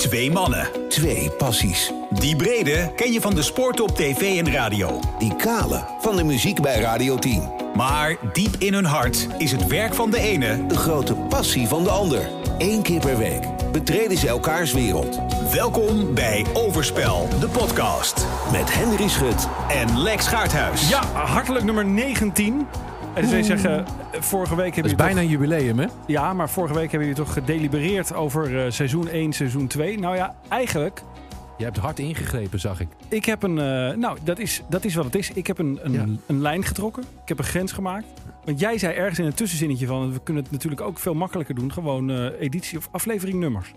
Twee mannen. Twee passies. Die brede ken je van de sport op tv en radio. Die kale van de muziek bij Radio 10. Maar diep in hun hart is het werk van de ene De grote passie van de ander. Eén keer per week betreden ze elkaars wereld. Welkom bij Overspel, de podcast. Met Henry Schut En Lex Gaarthuis. Ja, hartelijk nummer 19. En dus wil je zeggen, vorige week hebben is jullie bijna een jubileum, hè? Ja, maar vorige week hebben jullie toch gedelibereerd over eh, seizoen 1, seizoen 2. Nou ja, eigenlijk, Je hebt hard ingegrepen, zag ik. ik heb een... eh, nou, dat is, dat is wat het is. Ik heb een, een, Ja. een lijn getrokken. Ik heb een grens gemaakt. Want jij zei ergens in een tussenzinnetje van... we kunnen het natuurlijk ook veel makkelijker doen. Gewoon eh, editie of aflevering nummers.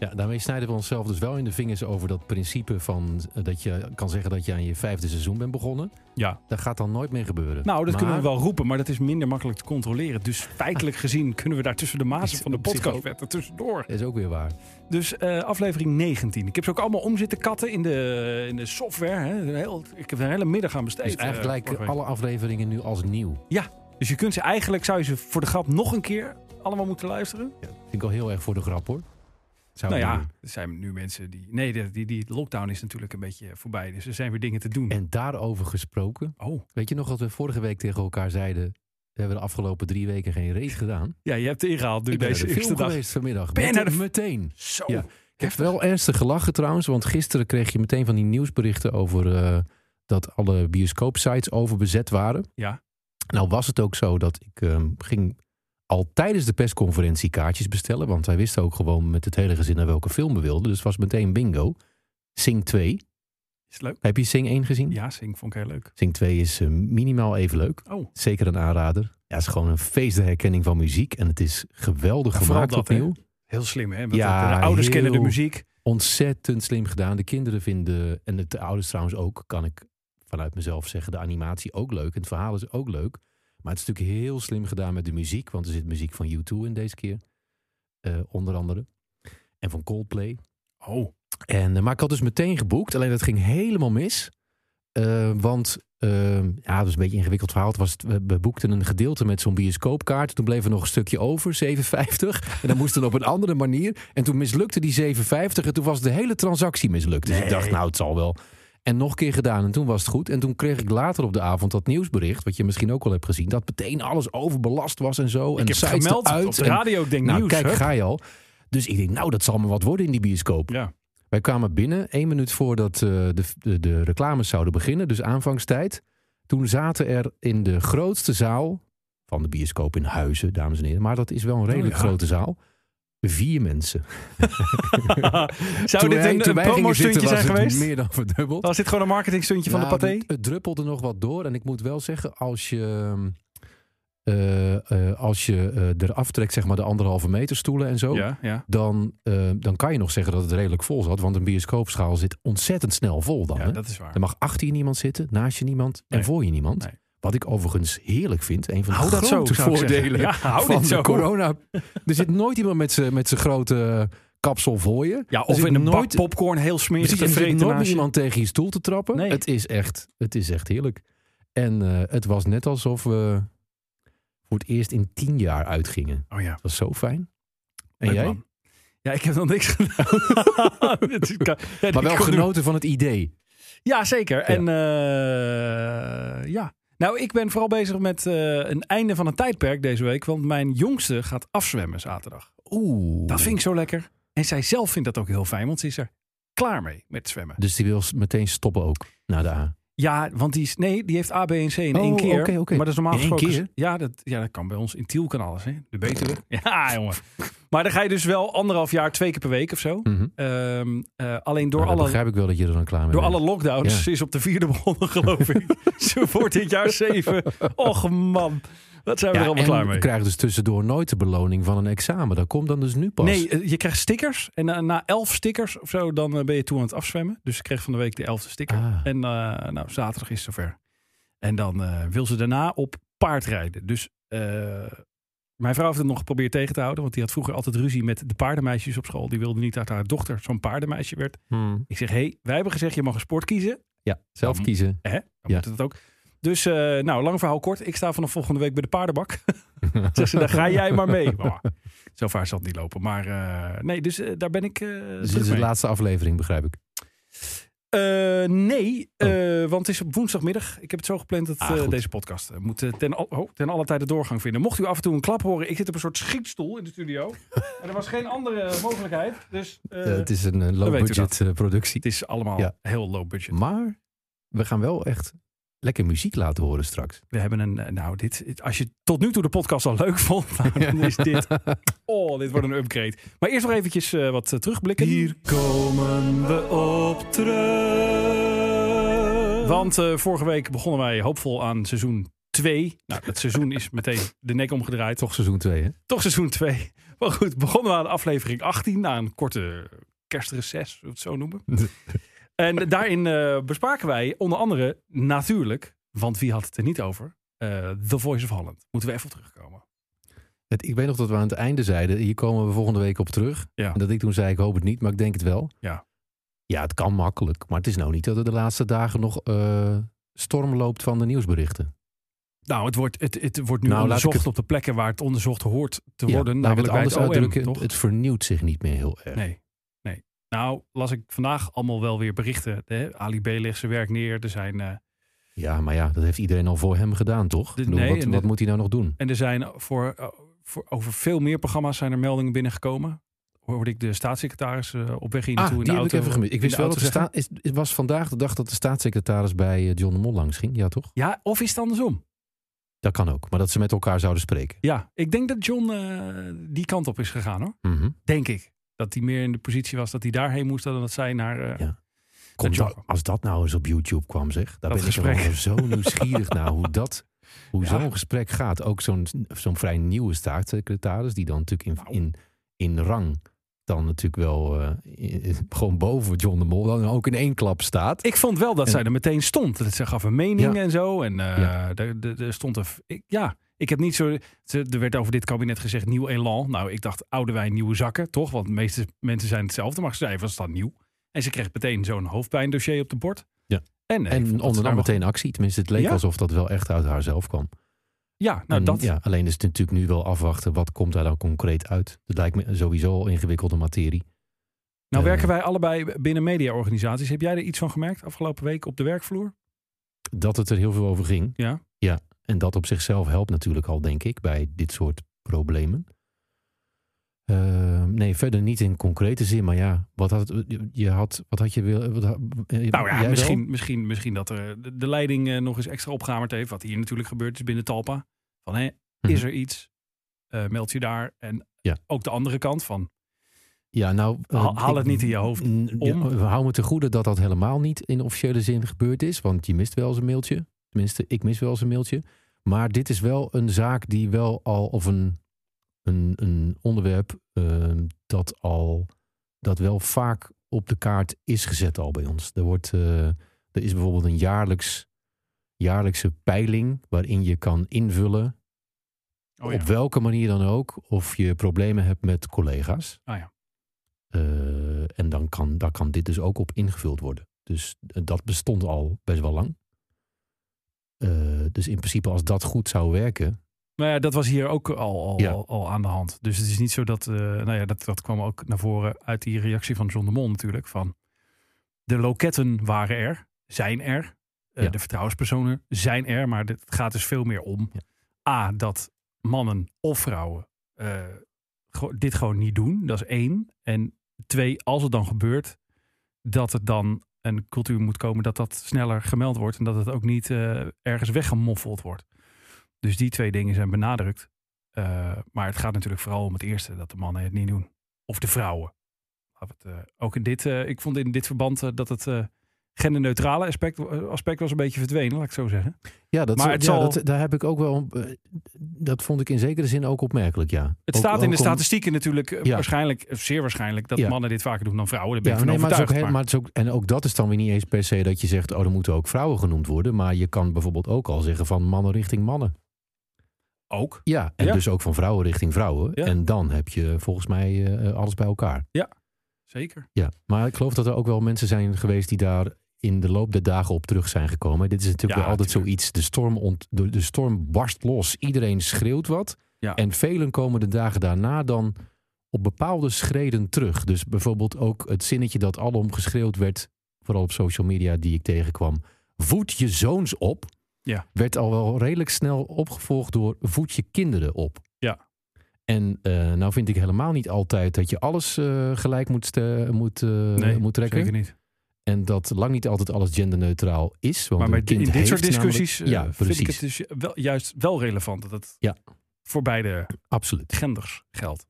Ja, daarmee snijden we onszelf dus wel in de vingers over dat principe van eh, dat je kan zeggen dat je aan je vijfde seizoen bent begonnen. Ja. Dat gaat dan nooit meer gebeuren. Nou, dat Maar- kunnen we wel roepen, maar dat is minder makkelijk te controleren. Dus feitelijk gezien kunnen we daar tussen de mazen van de podcast wetten tussendoor. Dat is ook weer waar. Dus eh, aflevering 19. Ik heb ze ook allemaal om zitten katten in de, in de software. Hè. Een Heel, ik heb er een hele middag aan besteed. Dus eigenlijk eh, lijken vorige week. alle afleveringen nu als nieuw. Dus je kunt ze eigenlijk, zou je ze voor de grap nog een keer allemaal moeten luisteren? Ja, vind ik al heel erg voor de grap, hoor. Zou nou ja, er zijn nu mensen die... Nee, die, die, die lockdown is natuurlijk een beetje voorbij. Dus er zijn weer dingen te doen. En daarover gesproken. Oh, Weet je nog wat we vorige week tegen elkaar zeiden? We hebben de afgelopen drie weken geen race gedaan. ja, je hebt het ingehaald nu ik ben deze de eerste dag. geweest vanmiddag. Ben Meteen- naar de- Meteen. Zo. Ja. Ik heb wel ernstig gelachen trouwens, want gisteren kreeg je meteen van die nieuwsberichten over eh, dat alle bioscoopsites overbezet waren. Ja. Nou was het ook zo dat ik ehm, ging al tijdens de persconferentie kaartjes bestellen, want wij wisten ook gewoon met het hele gezin naar welke film we wilden. Dus het was meteen bingo. Sing 2. Is leuk? Heb je Sing 1 gezien? Ja, zing vond ik heel leuk. Sing 2 is eh, minimaal even leuk. Oh, Zeker een aanrader. Ja, het is gewoon een feestherkenning van muziek en het is geweldig Ja, gemaakt dat, opnieuw. heel slim hè? Want Ja, de, de ouders kennen de muziek. ontzettend slim gedaan. De kinderen vinden, en de ouders trouwens ook, kan ik vanuit mezelf zeggen, de animatie ook leuk. En het verhaal is ook leuk. Maar het is natuurlijk heel slim gedaan met de muziek, want er zit muziek van U2 in deze keer. eh, onder andere. En van Coldplay. Oh, En, eh, maar ik had dus meteen geboekt, alleen dat ging helemaal mis. Eh, want eh, ja, dat was een beetje een ingewikkeld verhaal. Het was, we, we boekten een gedeelte met zo'n bioscoopkaart. Toen bleef er nog een stukje over, 7,50. En dan moest het op een andere manier. En toen mislukte die 7,50 en toen was de hele transactie mislukt. Dus ik dacht, nou, het zal wel. En nog een keer gedaan en toen was het goed. En toen kreeg ik later op de avond dat nieuwsbericht, wat je misschien ook al hebt gezien, dat meteen alles overbelast was en zo. en ik heb het gemeld eruit op de en- radio. Ik denk nou, nieuws. kijk, hup. ga je al. Dus ik denk, nou, dat zal me wat worden in die bioscoop. Ja. Wij kwamen binnen, één minuut voordat eh, de, de, de reclames zouden beginnen, dus aanvangstijd. Toen zaten er in de grootste zaal van de bioscoop in Huizen, dames en heren. Maar dat is wel een redelijk Oh, ja. grote zaal. Vier mensen. Zou Toen dit wij- een, promo-stuntje zijn geweest? Meer dan verdubbeld. Was dit gewoon een marketingstuntje van de Nou, paté? Het, het druppelde nog wat door. En ik moet wel zeggen, als je, eh, eh, als je eh, eraf trekt, zeg maar de anderhalve meter stoelen en zo. Ja, ja. Dan, dan kan je nog zeggen dat het redelijk vol zat. Want een bioscoopschaal zit ontzettend snel vol dan. ja, hè? dat is waar. Er mag achter je niemand zitten, naast je niemand en Nee. voor je niemand. Nee. Wat ik overigens heerlijk vind. Een van de Hou dat zo, grote voordelen Ja, hou van zo. corona. Er zit nooit iemand met zijn met zijn grote kapsel voor je. Ja, of in een nooit, bak popcorn heel smerig Precies, te er zit vreten nooit iemand tegen je stoel te trappen. Nee. Het, is echt, het is echt heerlijk. En eh, het was net alsof we voor het eerst in tien jaar uitgingen. Oh ja. Dat was zo fijn. En Leuk, jij? man. Ja, ik heb nog niks gedaan. Maar wel genoten van het idee. Ja, zeker. En eh, ja. Nou, ik ben vooral bezig met eh, een einde van een tijdperk deze week. Want mijn jongste gaat afzwemmen zaterdag. Oeh. Dat vind ik zo lekker. En zij zelf vindt dat ook heel fijn, want ze is er klaar mee met zwemmen. Dus die wil meteen stoppen ook, na de A. Ja, want die is, nee, die heeft A, B en C in Oh, één keer. Maar dat is normaal gesproken. keer? Ja dat, ja, dat kan bij ons. In Tiel kan alles, hè? De Betuwe. Ja, jongen. Maar dan ga je dus wel anderhalf jaar, twee keer per week of zo. Mhm. Ehm, eh, alleen door Nou, alle begrijp ik wel dat je er dan klaar mee Door bent. alle lockdowns. Ja. Is op de vierde begonnen, geloof ik. Ze wordt dit jaar zeven. Och man, wat zijn we Ja, er allemaal klaar mee. je krijgt dus tussendoor nooit de beloning van een examen. Dat komt dan dus nu pas. Nee, eh, je krijgt stickers. En na, na elf stickers of zo, dan eh, ben je toe aan het afzwemmen. Dus ik kreeg van de week de elfde sticker. Ah. En eh, nou, zaterdag is het zover. En dan wil ze daarna op paard rijden. Dus mijn vrouw heeft het nog geprobeerd tegen te houden. Want die had vroeger altijd ruzie met de paardenmeisjes op school. Die wilde niet dat haar dochter zo'n paardenmeisje werd. Hmm. Ik zeg, hé, hey, wij hebben gezegd je mag een sport kiezen. Ja, zelf Dan- kiezen. Hè? Dan Ja. moet het ook. Dus, eh, nou, lang verhaal kort. Ik sta vanaf volgende week bij de paardenbak. Zeg ze, dan ga jij maar mee. Maar, zo ver zal het niet lopen. Maar eh, nee, dus eh, daar ben ik Dus dit is de laatste aflevering, begrijp ik. Nee, Oh. want het is op woensdagmiddag. Ik heb het zo gepland dat Ah, deze podcast moet ten, al- oh, ten alle tijde doorgang vinden. Mocht u af en toe een klap horen, ik zit op een soort schietstoel in de studio. en er was geen andere mogelijkheid. Dus het is een low-budget eh, productie. het is allemaal Ja. heel low budget. Maar we gaan wel echt lekker muziek laten horen straks. We hebben een, eh, nou, dit, als je tot nu toe de podcast al leuk vond, nou, dan is dit, oh, dit wordt een upgrade. Maar eerst nog eventjes eh, wat eh, terugblikken. Hier komen we op terug. Want eh, vorige week begonnen wij hoopvol aan seizoen 2. Nou, het seizoen is meteen de nek omgedraaid. Toch seizoen 2, hè? Toch seizoen 2. Maar goed, begonnen we aan aflevering 18 na een korte kerstreces, we het zo noemen. en daarin eh, bespraken wij onder andere natuurlijk, want wie had het er niet over, eh, The Voice of Holland. Moeten we even op terugkomen. Het, ik weet nog dat we aan het einde zeiden, hier komen we volgende week op terug. Ja. En dat ik toen zei, ik hoop het niet, maar ik denk het wel. Ja. Ja, het kan makkelijk. Maar het is nou niet dat er de laatste dagen nog eh, storm loopt van de nieuwsberichten. Nou, het wordt, het, het wordt nu Nou, onderzocht het- op de plekken waar het onderzocht hoort te Ja, worden. Namelijk het anders het uitdrukken. Het vernieuwt zich niet meer heel erg. Nee. Nou, las ik vandaag allemaal wel weer berichten. Hè? Ali B legt zijn werk neer. Er zijn, eh, Ja, maar ja, dat heeft iedereen al voor hem gedaan, toch? De- bedoel, nee, wat, wat de- moet hij nou nog doen? en er zijn voor, eh, voor over veel meer programma's zijn er meldingen binnengekomen. Hoorde ik de staatssecretaris eh, op weg hier Ah, naartoe die in de heb ik auto. even gemist. Ik wist wel dat auto de zeggen. sta- is, het was vandaag de dag dat de staatssecretaris bij John de Mol langs ging. Ja, toch? Ja, of is het andersom? Dat kan ook. Maar dat ze met elkaar zouden spreken. Ja, ik denk dat John die kant op is gegaan hoor. Mhm. Denk ik. Dat hij meer in de positie was dat hij daarheen moest dan dat zij naar... eh, Ja. Dat- als dat nou eens op YouTube kwam, zeg. Daar Dat ben gesprek. ik zo nieuwsgierig naar hoe dat... Hoe Ja. zo'n gesprek gaat. Ook zo'n zo'n vrij nieuwe staatssecretaris... die dan natuurlijk in, in, in rang... dan natuurlijk wel eh, gewoon boven John de Mol... dan ook in één klap staat. Ik vond wel dat En- zij er meteen stond. Dat ze gaf een mening Ja. en zo. En eh, Ja. er, er, er stond er... ik- ja, ik heb niet zo... Er werd over dit kabinet gezegd nieuw elan. Nou, ik dacht oude wijn, nieuwe zakken, toch? Want de meeste mensen zijn hetzelfde. Maar ze zei, was dan nieuw? En ze kreeg meteen zo'n hoofdpijndossier op de bord. Ja. En, eh, en dat ondernam meteen actie. Tenminste, het leek Ja. alsof dat wel echt uit haar zelf kwam. Ja, nou En dat... ja, alleen is het natuurlijk nu wel afwachten... wat komt daar dan concreet uit. Dat lijkt me sowieso al ingewikkelde materie. Nou Eh. werken wij allebei binnen mediaorganisaties. Heb jij er iets van gemerkt afgelopen week op de werkvloer? Dat het er heel veel over ging. Ja. Ja, en dat op zichzelf helpt natuurlijk al, denk ik, bij dit soort problemen. Ehm, nee, verder niet in concrete zin, maar ja, wat had, je had, wat had je wil? Wat, had- eh, Nou ja, jij wel? misschien, misschien, misschien dat er de, de leiding eh, nog eens extra opgehamerd heeft. Wat hier natuurlijk gebeurd is binnen Talpa. Van hé, is Mhm. er iets? Eh, meld je daar. En Ja. ook de andere kant van. Ja, nou, eh, Haal- ik- het niet in je hoofd om. we houden me te goede dat dat helemaal niet in officiële zin gebeurd is, want je mist wel eens een mailtje. Tenminste, ik mis wel eens een mailtje. Maar dit is wel een zaak die wel al, of een, een, een onderwerp ehm, dat al, dat wel vaak op de kaart is gezet al bij ons. Er, wordt, eh, er is bijvoorbeeld een jaarlijks, jaarlijkse peiling waarin je kan invullen Oh ja. op welke manier dan ook, of je problemen hebt met collega's. Ah ja. Eh, en dan kan, daar kan dit dus ook op ingevuld worden. Dus eh, dat bestond al best wel lang. Dus in principe, als dat goed zou werken. Nou ja, dat was hier ook al, al, Ja. al, al aan de hand. Dus het is niet zo dat. eh, nou ja, dat, dat kwam ook naar voren uit die reactie van John de Mol natuurlijk. Van de loketten waren er, zijn er. Eh, Ja. De vertrouwenspersonen zijn er. Maar het gaat dus veel meer om. A, dat mannen of vrouwen eh, dit gewoon niet doen. Dat is één. En twee, als het dan gebeurt, dat het dan een cultuur moet komen dat dat sneller gemeld wordt. En dat het ook niet ergens weggemoffeld wordt. Dus die twee dingen zijn benadrukt. Eh, maar het gaat natuurlijk vooral om het eerste, dat de mannen het niet doen. Of de vrouwen. Het, eh, ook in dit, eh, ik vond in dit verband dat het genderneutrale aspect, aspect was een beetje verdwenen, laat ik het zo zeggen. Ja, dat, Maar het ja, zal- dat, daar heb ik ook wel. Dat vond ik in zekere zin ook opmerkelijk, ja. Het Ook- staat in de om- statistieken natuurlijk Ja. waarschijnlijk, zeer waarschijnlijk, dat Ja. mannen dit vaker doen dan vrouwen. Daar ben Ja, ik van nee, maar het is ook overtuigd. heel, maar- maar het is ook, en ook dat is dan weer niet eens per se dat je zegt, oh, er moeten ook vrouwen genoemd worden. Maar je kan bijvoorbeeld ook al zeggen van mannen richting mannen. Ook. Ja, en Ja. dus ook van vrouwen richting vrouwen. Ja. En dan heb je volgens mij eh, alles bij elkaar. Zeker. Ja, maar ik geloof dat er ook wel mensen zijn geweest die daar in de loop der dagen op terug zijn gekomen. Dit is natuurlijk Ja, wel altijd zoiets. De storm, ont, de, de storm barst los. Iedereen schreeuwt wat. Ja. En velen komen de dagen daarna dan op bepaalde schreden terug. Dus bijvoorbeeld ook het zinnetje dat alom geschreeuwd werd, vooral op social media die ik tegenkwam. Voed je zoons op. Ja. Werd al wel redelijk snel opgevolgd door voed je kinderen op. Ja. En eh, nou vind ik helemaal niet altijd dat je alles eh, gelijk moet, moet, eh, nee, moet trekken. zeker niet. En dat lang niet altijd alles genderneutraal is. Want Maar kind in dit soort namelijk- discussies ja, vind ik het dus wel, juist wel relevant dat het Ja. voor beide Absoluut. genders geldt.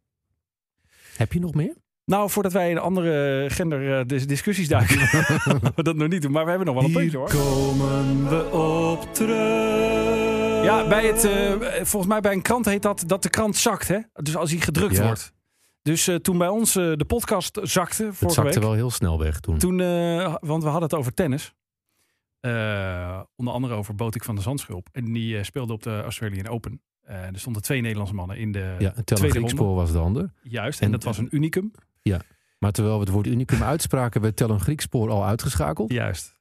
Heb je nog meer? Nou, voordat wij in andere gender eh, duiken, we dat nog niet doen. Maar we hebben nog wel een puntje hoor. komen we op terug. Ja, bij het, eh, volgens mij bij een krant heet dat dat de krant zakt. Hè? Dus als hij gedrukt Ja. wordt. Dus eh, toen bij ons de podcast zakte Het vorige zakte week. wel heel snel weg toen. Toen, want we hadden het over tennis. Onder andere over Botik van de Zandschulp. En die speelde op de Australian Open. Eh, er stonden twee Nederlandse mannen in de ja, tweede ronde. Was de ander. Juist, en, En- dat was een unicum. Maar terwijl we het woord unicum uitspraken, werd Tellen Griekspoor al uitgeschakeld. Juist.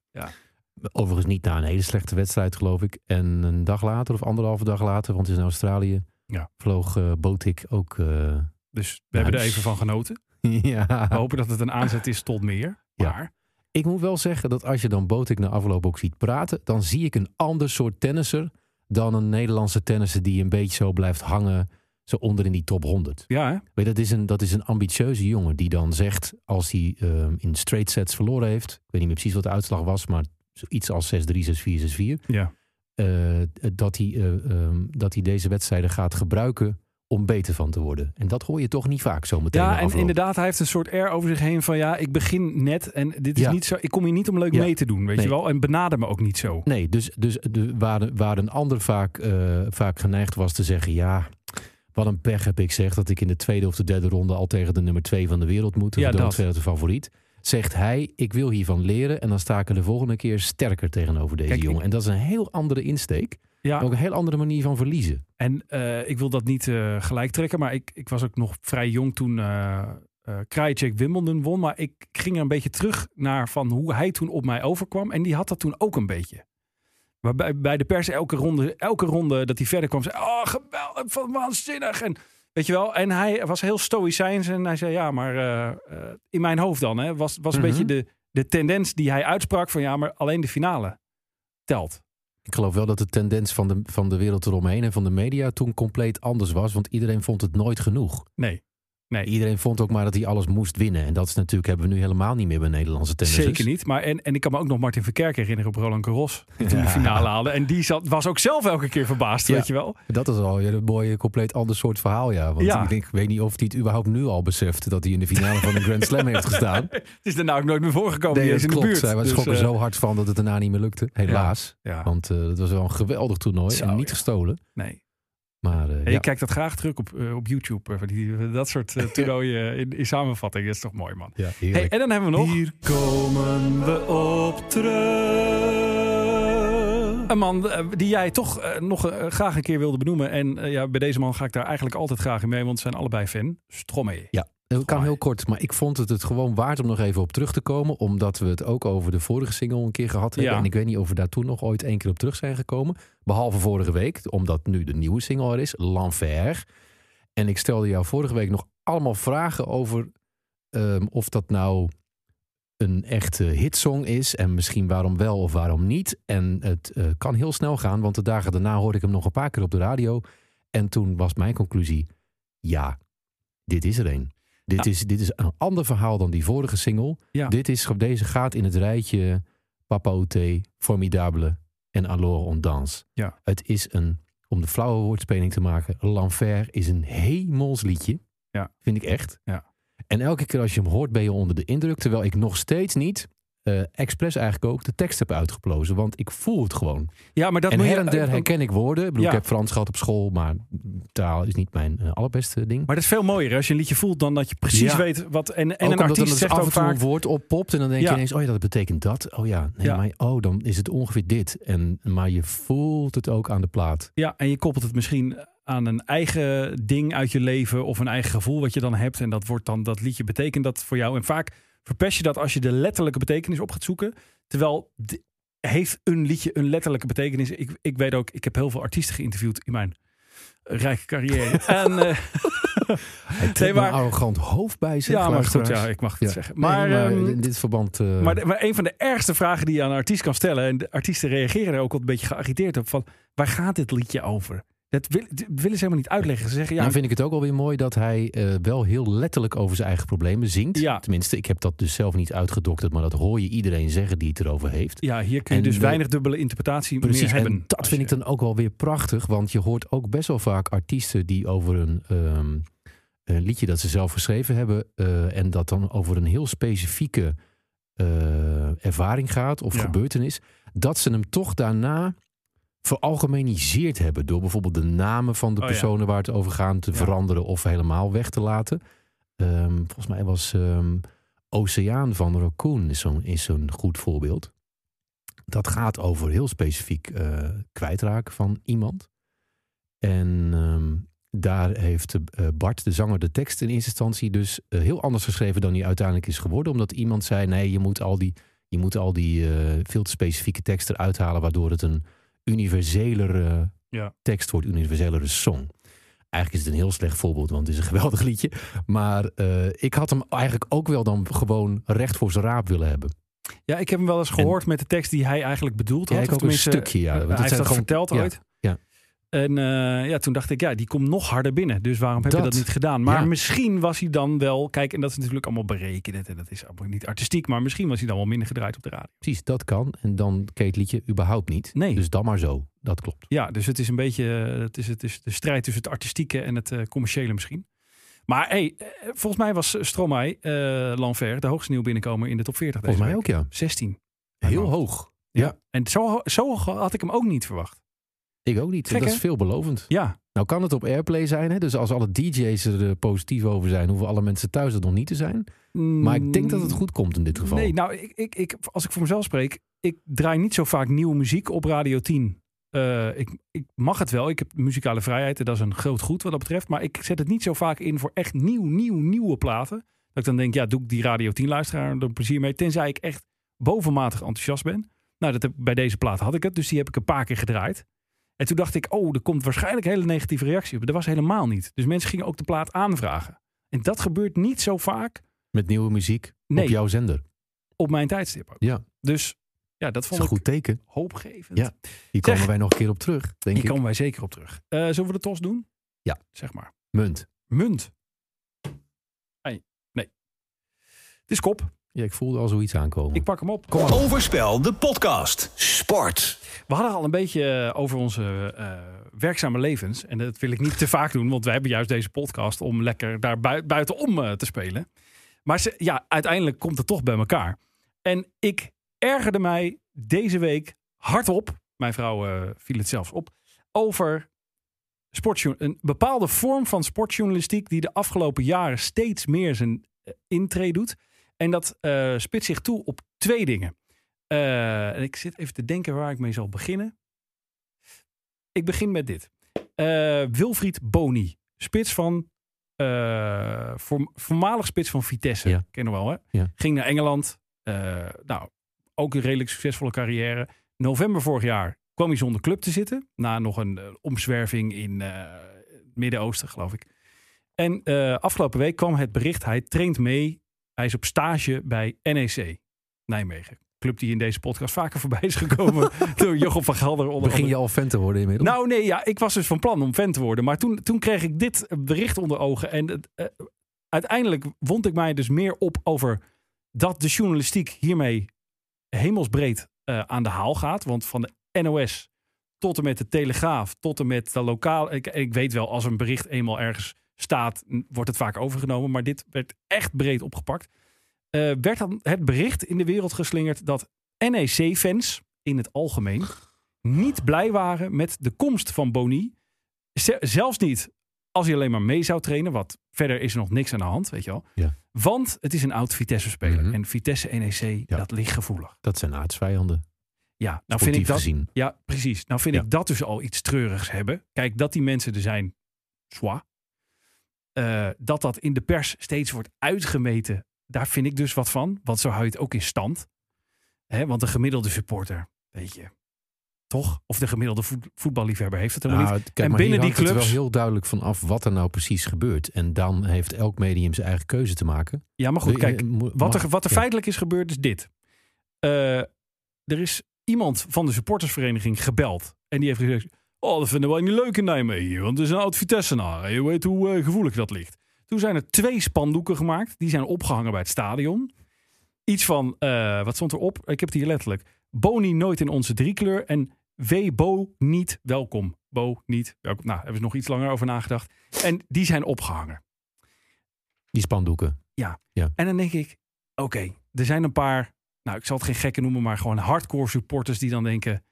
Overigens niet na een hele slechte wedstrijd, geloof ik. En een dag later, of anderhalve dag later, want het is in Australië, Ja. vloog eh Botik ook. eh, Dus we hebben er even van genoten. ja. We hopen dat het een aanzet is tot meer. Ja. Maar Ik moet wel zeggen dat als je dan Botik na afloop ook ziet praten, dan zie ik een ander soort tennisser dan een Nederlandse tennisser die een beetje zo blijft hangen, zo onder in die top 100. ja, hè? Weet dat, is een, dat is een ambitieuze jongen die dan zegt, als hij ehm, in straight sets verloren heeft, ik weet niet meer precies wat de uitslag was, maar zoiets als 6-3, 6-4, 6-4, ja. eh, dat, hij, eh, ehm, dat hij deze wedstrijden gaat gebruiken om beter van te worden. En dat hoor je toch niet vaak zo meteen Ja, en inderdaad, hij heeft een soort air over zich heen van ja, ik begin net en dit is Ja. niet zo. Ik kom hier niet om leuk Ja. mee te doen, weet Nee. je wel? En benader me ook niet zo. Nee, dus, dus de, waar, waar een ander vaak, eh, vaak geneigd was te zeggen... ja, wat een pech heb ik zeg... dat ik in de tweede of de derde ronde... al tegen de nummer twee van de wereld moet. Ja, dat. de favoriet. Zegt hij, ik wil hiervan leren... en dan sta ik er de volgende keer sterker tegenover deze Kijk, jongen. En dat is een heel andere insteek. Ja, Ook een heel andere manier van verliezen. en eh, ik wil dat niet eh, gelijk trekken, maar ik, ik was ook nog vrij jong toen eh eh Krajicek Wimbledon won. Maar ik ging er een beetje terug naar van hoe hij toen op mij overkwam. En die had dat toen ook een beetje. Waarbij bij de pers elke ronde, elke ronde dat hij verder kwam, zei: Oh, geweldig, van waanzinnig. En weet je wel, en hij was heel stoïcijns en hij zei: Ja, maar eh, eh, in mijn hoofd dan, hè, was, was een Mhm. beetje de, de tendens die hij uitsprak: van ja, maar alleen de finale telt. Ik geloof wel dat de tendens van de, van de wereld eromheen... en van de media toen compleet anders was. Want iedereen vond het nooit genoeg. Nee, nee. Iedereen vond ook maar dat hij alles moest winnen. En dat is natuurlijk, hebben we nu helemaal niet meer bij Nederlandse tennissers. Zeker niet. Maar en, en ik kan me ook nog Martin Verkerk herinneren op Roland Garros. Die toen de finale haalde. En die zat, was ook zelf elke keer verbaasd, Ja. weet je wel. Dat is al een mooi, compleet ander soort verhaal, ja. Want Ja. ik, denk, ik weet niet of hij het überhaupt nu al beseft... dat hij in de finale van de Grand Slam heeft gestaan. Het is daarna ook nooit meer voorgekomen. Nee, dat in de klopt. buurt. Hij was Dus, schrok er eh, zo hard van dat het daarna niet meer lukte. Helaas. Ja, Want eh het was wel een geweldig toernooi Zo, en niet gestolen. nee. Maar eh, Hey, ja. Ik kijk dat graag terug op, eh, op YouTube. eh, die, dat soort eh, toernooien in, in samenvatting. Dat is toch mooi, man. ja, Hey, heerlijk. en dan hebben we nog Hier komen we op terug. een man eh, die jij toch eh, nog eh, graag een keer wilde benoemen. En eh, ja, bij deze man ga ik daar eigenlijk altijd graag in mee. Want ze zijn allebei fan. Stromae. Ja, het kan heel kort, maar ik vond het het gewoon waard om nog even op terug te komen. Omdat we het ook over de vorige single een keer gehad hebben. Ja. En ik weet niet of we daar toen nog ooit één keer op terug zijn gekomen. Behalve vorige week, omdat nu de nieuwe single er is, L'Enfer. En ik stelde jou vorige week nog allemaal vragen over ehm, of dat nou een echte hitsong is. En misschien waarom wel of waarom niet. En het eh, kan heel snel gaan, want de dagen daarna hoorde ik hem nog een paar keer op de radio. En toen was mijn conclusie, ja, dit is er een. Dit, Ja. is, dit is een ander verhaal dan die vorige single. Ja. Dit is, deze gaat in het rijtje Papa Formidable en Alors on danse. Ja. Het is een, om de flauwe woordspeling te maken, L'Enfer is een hemels liedje. Ja. Vind ik echt. Ja. En elke keer als je hem hoort ben je onder de indruk. Terwijl ik nog steeds niet, eh expres eigenlijk ook, de tekst heb uitgeplozen. Want ik voel het gewoon. Ja, maar dat en her en der eh, herken ik woorden. Ik, bedoel, Ja. ik heb Frans gehad op school, maar taal is niet mijn eh, allerbeste ding. Maar dat is veel mooier als je een liedje voelt dan dat je precies Ja. weet wat. En, en ook een omdat artiest dus zegt af en toe vaak. een woord oppopt en dan denk Ja. je ineens, oh ja, dat betekent dat. Oh ja, nee, maar oh, dan is het ongeveer dit. En, maar je voelt het ook aan de plaat. Ja, en je koppelt het misschien aan een eigen ding uit je leven of een eigen gevoel wat je dan hebt. En dat wordt dan dat liedje betekent dat voor jou. En vaak verpest je dat als je de letterlijke betekenis op gaat zoeken. Terwijl de- heeft een liedje een letterlijke betekenis. Ik, ik weet ook, ik heb heel veel artiesten geïnterviewd in mijn rijke carrière. en, eh, Hij Nee, maar, arrogant hoofd bij zich. ja, maar goed, ja, ik mag het Ja. zeggen. Nee, Maar, ehm, in dit verband... eh, Maar, maar een van de ergste vragen die je aan een artiest kan stellen, en de artiesten reageren er ook wel een beetje geagiteerd op, van waar gaat dit liedje over? Dat, wil, dat willen ze helemaal niet uitleggen. Ze zeggen ja, nou vind ik het ook alweer mooi dat hij eh, wel heel letterlijk over zijn eigen problemen zingt. Ja. Tenminste, ik heb dat dus zelf niet uitgedokterd, maar dat hoor je iedereen zeggen die het erover heeft. ja, hier kun je En dus de- weinig dubbele interpretatie Precies, meer hebben. en dat vind je- ik dan ook wel weer prachtig, want je hoort ook best wel vaak artiesten die over een, ehm, een liedje dat ze zelf geschreven hebben eh, en dat dan over een heel specifieke eh, ervaring gaat of Ja. gebeurtenis, dat ze hem toch daarna veralgemeniseerd hebben door bijvoorbeeld de namen van de Oh ja. personen waar het over gaat te Ja. veranderen of helemaal weg te laten. Ehm, volgens mij was ehm, Oceaan van Raccoon is zo'n zo'n goed voorbeeld. Dat gaat over heel specifiek eh, kwijtraken van iemand. En ehm, daar heeft eh, Bart, de zanger, de tekst in eerste instantie dus eh, heel anders geschreven dan die uiteindelijk is geworden. Omdat iemand zei, nee, je moet al die, je moet al die veel te specifieke teksten eruit halen, waardoor het een universelere Ja. tekst wordt, universelere song. Eigenlijk is het een heel slecht voorbeeld, want het is een geweldig liedje. Maar eh, ik had hem eigenlijk ook wel dan gewoon recht voor zijn raap willen hebben. Ja, ik heb hem wel eens gehoord met de tekst die hij eigenlijk bedoeld Ja, had. ik Of ook een stukje, ja. eh, Want hij het heeft dat gewoon- verteld ja, ooit. En eh, ja, toen dacht ik, ja, die komt nog harder binnen. Dus waarom heb je Dat. niet gedaan? Maar Ja. misschien was hij dan wel... Kijk, en dat is natuurlijk allemaal berekend. En dat is allemaal niet artistiek. Maar misschien was hij dan wel minder gedraaid op de radio. Precies, dat kan. En dan je het liedje überhaupt niet. Nee. Dus dan maar zo. Dat klopt. Ja, dus het is een beetje eh, het is, het is de strijd tussen het artistieke en het eh, commerciële misschien. Maar hey, volgens mij was Stromae Lanver de hoogste nieuw binnenkomer in de top 40 deze Volgens mij week. ook, ja. 16. Heel hoog. Ja. Ja. En zo, zo had ik hem ook niet verwacht. Ik ook niet. Gek, dat is veelbelovend. Ja, Nou kan het op Airplay zijn. Hè? Dus als alle DJ's er eh, positief over zijn, hoeven alle mensen thuis er nog niet te zijn. Maar ik denk dat het goed komt in dit geval. Nee, nou, ik, ik, ik, als ik voor mezelf spreek, ik draai niet zo vaak nieuwe muziek op Radio 10. Eh, ik, ik mag het wel. Ik heb muzikale vrijheid en dat is een groot goed wat dat betreft. Maar ik zet het niet zo vaak in voor echt nieuw, nieuw, nieuwe platen. Dat ik dan denk, ja, doe ik die Radio 10 luisteraar er plezier mee. Tenzij ik echt bovenmatig enthousiast ben. Nou, dat heb, bij deze plaat had ik het. Dus die heb ik een paar keer gedraaid. En toen dacht ik, oh, er komt waarschijnlijk een hele negatieve reactie op. Dat was helemaal niet. Dus mensen gingen ook de plaat aanvragen. En dat gebeurt niet zo vaak Met nieuwe muziek Nee. op jouw zender. op mijn tijdstip ook. Ja, Dus ja, dat dat is vond een ik goed teken. hoopgevend. Ja, Hier komen Zeg. wij nog een keer op terug, denk Hier ik. komen wij zeker op terug. Eh, zullen we de tos doen? Ja. Zeg maar. Munt. Munt. Hey, nee. Het is kop. Ja, ik voelde al zoiets aankomen. Ik pak hem op. Overspel, de podcast. Sport. We hadden al een beetje eh, over onze eh, werkzame levens. En dat wil ik niet te vaak doen, want wij hebben juist deze podcast om lekker daar bui- buitenom eh, te spelen. Maar ze, ja, uiteindelijk komt het toch bij elkaar. En ik ergerde mij deze week hardop, mijn vrouw eh, viel het zelfs op, over een bepaalde vorm van sportjournalistiek die de afgelopen jaren steeds meer zijn intree doet. En dat eh spitst zich toe op twee dingen. En ik zit even te denken waar ik mee zal beginnen. Ik begin met dit. Eh, Wilfried Boni, spits van, voorm- voormalig spits van Vitesse, Ja. ken je nog wel hè? Ja. Ging naar Engeland. Nou, ook een redelijk succesvolle carrière. November vorig jaar kwam hij zonder club te zitten. Na nog een omzwerving in het Midden-Oosten, geloof ik. En afgelopen week kwam het bericht, hij traint mee. Hij is op stage bij NEC Nijmegen. Club die in deze podcast vaker voorbij is gekomen door Jochem van Gelder. Onder Begin je al fan te worden inmiddels? Nou nee, ja, ik was dus van plan om fan te worden. Maar toen, toen kreeg ik dit bericht onder ogen. En het, eh, uiteindelijk wond ik mij dus meer op over dat de journalistiek hiermee hemelsbreed eh, aan de haal gaat. Want van de NOS tot en met de Telegraaf, tot en met de lokaal. Ik, ik weet wel, als een bericht eenmaal ergens staat, wordt het vaak overgenomen. Maar dit werd echt breed opgepakt. Eh, werd dan het bericht in de wereld geslingerd dat NEC-fans in het algemeen niet blij waren met de komst van Boni. Zelfs niet als hij alleen maar mee zou trainen. Wat verder is er nog niks aan de hand, weet je wel. Ja. Want het is een oud Vitesse-speler. Mhm. En Vitesse NEC, Ja. dat ligt gevoelig. Dat zijn aardsvijanden. Ja, nou vind ik dat. gezien. Ja, precies. Nou vind Ja. ik dat dus al iets treurigs hebben. Kijk, dat die mensen er zijn, zwaar. dat dat in de pers steeds wordt uitgemeten daar vind ik dus wat van. Want zo hou je het ook in stand. Hè, want de gemiddelde supporter, weet je, toch? Of de gemiddelde voet- voetballiefhebber heeft het helemaal Nou, niet. kijk, En binnen die hangt het clubs- wel heel duidelijk van af wat er nou precies gebeurt. En dan heeft elk medium zijn eigen keuze te maken. Ja, maar goed, Eh, kijk, Wat er, wat er feitelijk is gebeurd is dit. Eh, er is iemand van de supportersvereniging gebeld. En die heeft gezegd... Oh, dat vinden wij niet leuk in Nijmegen. Want het is een oud Vitessenaar. Je weet hoe eh, gevoelig dat ligt. Toen zijn er twee spandoeken gemaakt. Die zijn opgehangen bij het stadion. Iets van... eh, wat stond erop? Ik heb het hier letterlijk. Boni nooit in onze driekleur. En W. Bo niet welkom. Bo niet welkom. Nou, hebben ze nog iets langer over nagedacht. En die zijn opgehangen. Die spandoeken. En dan denk ik, oké, er zijn een paar, nou ik zal het geen gekken noemen, maar gewoon hardcore supporters die dan denken,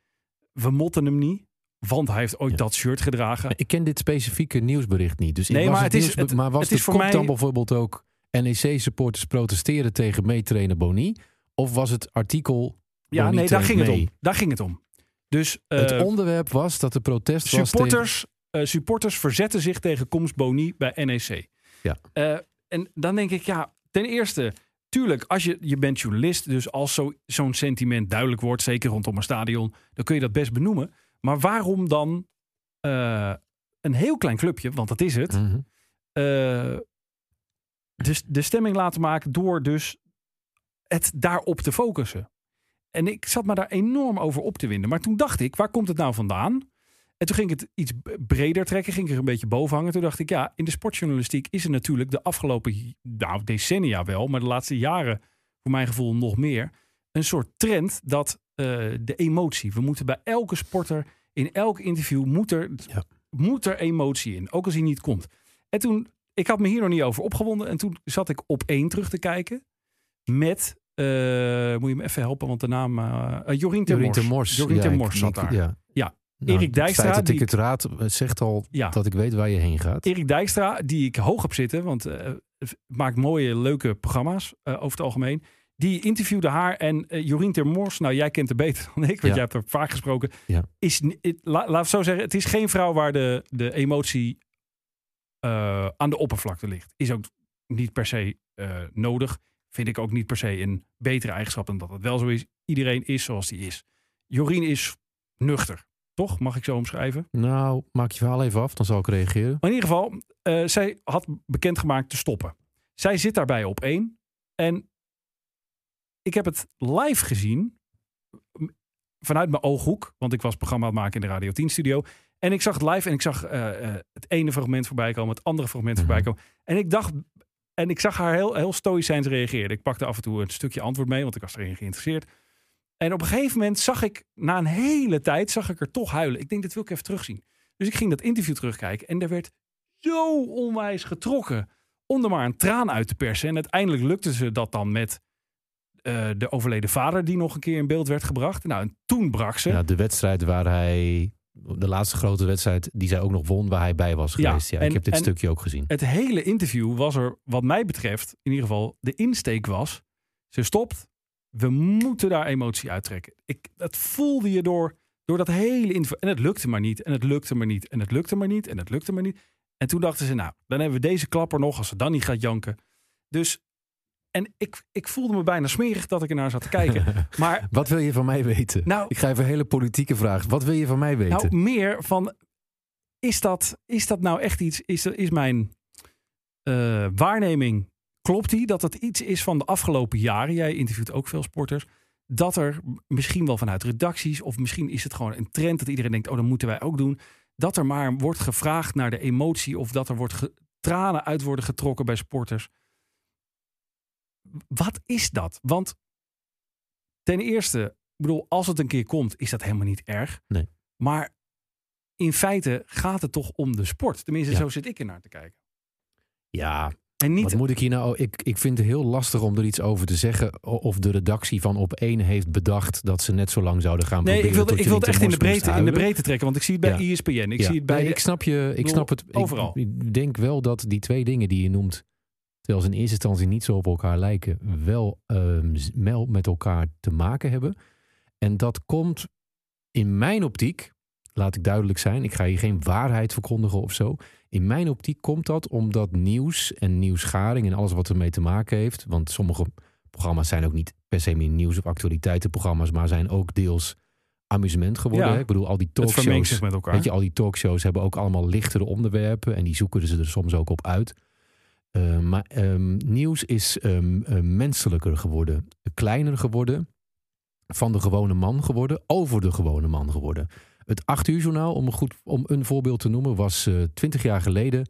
we motten hem niet, want hij heeft ooit Ja. dat shirt gedragen. Ik ken dit specifieke nieuwsbericht niet. Dus Nee, was maar het is- het- maar was het de is voor mij- dan bijvoorbeeld ook NEC-supporters protesteren tegen meetrainer Boni? Of was het artikel Ja, Boni nee, daar ging het om. Daar ging het om. Dus eh, Het onderwerp was dat de protest was tegen... supporters, eh, supporters verzetten zich tegen komst Boni bij NEC. Ja. Eh, en dan denk ik, ja, ten eerste, tuurlijk, als je, je bent journalist, dus als zo, zo'n sentiment duidelijk wordt, zeker rondom een stadion, dan kun je dat best benoemen. Maar waarom dan eh, een heel klein clubje, want dat is het, eh, de, de stemming laten maken door dus het daarop te focussen. En ik zat me daar enorm over op te winden. Maar toen dacht ik, waar komt het nou vandaan? En toen ging ik het iets breder trekken, ging ik er een beetje boven hangen. Toen dacht ik, ja, in de sportjournalistiek is er natuurlijk de afgelopen nou, decennia wel, maar de laatste jaren voor mijn gevoel nog meer, een soort trend dat de emotie. We moeten bij elke sporter, in elk interview, moet er, Ja. moet er emotie in, ook als hij niet komt. En toen, ik had me hier nog niet over opgewonden. En toen zat ik op één terug te kijken met, eh, moet je me even helpen, want de naam, eh eh, Jorien ter Jorien Mors. ter Mors. Jorien Ja, zat daar. Ja. Ja. Nou, Erik Dijkstra, Het dat ik het raad eh, zegt al Ja. dat ik weet waar je heen gaat. Erik Dijkstra, die ik hoog heb zitten, want eh, het maakt mooie, leuke programma's eh, over het algemeen. Die interviewde haar en eh, Jorien ter Mors, nou jij kent haar beter dan ik, want Ja. jij hebt er vaak gesproken. Ja. Is, la- laat het zo zeggen, het is geen vrouw waar de, de emotie eh, aan de oppervlakte ligt. Is ook niet per se eh, nodig. Vind ik ook niet per se een betere eigenschap dan dat het wel zo is. Iedereen is zoals die is. Jorien is nuchter, toch? Mag ik zo omschrijven? Nou, maak je verhaal even af, dan zal ik reageren. Maar in ieder geval, zij had bekendgemaakt te stoppen. Zij zit daarbij op één. En ik heb het live gezien vanuit mijn ooghoek. Want ik was programma aan het maken in de Radio 10 studio. En ik zag het live en ik zag eh, eh, het ene fragment voorbij komen, het andere fragment Mhm. voorbij komen. En ik dacht, en ik zag haar heel, heel stoïcijns reageren. Ik pakte af en toe een stukje antwoord mee, want ik was erin geïnteresseerd. En op een gegeven moment zag ik, na een hele tijd, zag ik er toch huilen. Ik denk, dat wil ik even terugzien. Dus ik ging dat interview terugkijken en er werd zo onwijs getrokken om er maar een traan uit te persen. En uiteindelijk lukte ze dat dan met eh, de overleden vader die nog een keer in beeld werd gebracht. Nou, en toen brak ze. Ja, de wedstrijd waar hij, de laatste grote wedstrijd die zij ook nog won, waar hij bij was geweest. Ja, ik heb dit stukje ook gezien. Het hele interview was er, wat mij betreft, in ieder geval de insteek was. Ze stopt. We moeten daar emotie uittrekken. Ik, dat voelde je door, door dat hele interview. En het lukte maar niet. En het lukte maar niet. En het lukte maar niet. En het lukte maar niet. En toen dachten ze, nou, dan hebben we deze klapper nog als ze dan niet gaat janken. Dus, en ik, ik voelde me bijna smerig dat ik ernaar zat te kijken. Maar Wat wil je van mij weten? nou, Ik ga even een hele politieke vraag. Wat wil je van mij weten? Nou, meer van, is dat, is dat nou echt iets, is, is mijn eh, waarneming, klopt die? Dat het iets is van de afgelopen jaren, jij interviewt ook veel sporters, dat er misschien wel vanuit redacties, of misschien is het gewoon een trend dat iedereen denkt, oh, dat moeten wij ook doen, dat er maar wordt gevraagd naar de emotie, of dat er wordt tranen uit worden getrokken bij sporters. Wat is dat? Want ten eerste, ik bedoel, als het een keer komt, is dat helemaal niet erg. Nee. Maar in feite gaat het toch om de sport. Tenminste, Ja. zo zit ik er naar te kijken. ja, En niet, wat moet ik hier nou... Ik, ik vind het heel lastig om er iets over te zeggen. Of de redactie van Op 1 heeft bedacht dat ze net zo lang zouden gaan nee, ik wil, ik wil het echt in de, breedte, in de breedte trekken. Want ik zie het bij E Ja. ESPN. Ik Ja. zie het bij Nee, de- ik snap je. Ik bedoel, snap het. overal. Ik, denk wel dat die twee dingen die je noemt, terwijl ze in eerste instantie niet zo op elkaar lijken, wel ehm, met elkaar te maken hebben. En dat komt in mijn optiek laat ik duidelijk zijn. Ik ga hier geen waarheid verkondigen of zo. In mijn optiek komt dat omdat nieuws en nieuwsgaring en alles wat ermee te maken heeft. Want sommige programma's zijn ook niet per se meer nieuws- of actualiteitenprogramma's, maar zijn ook deels amusement geworden. Ja. Ik bedoel, al die talkshows. zich met elkaar. Weet je, al die talkshows hebben ook allemaal lichtere onderwerpen en die zoeken ze er soms ook op uit. Eh, maar ehm, nieuws is ehm, eh, menselijker geworden, kleiner geworden, van de gewone man geworden, over de gewone man geworden. Het 8 uur journaal, om een, goed, om een voorbeeld te noemen, was twintig jaar geleden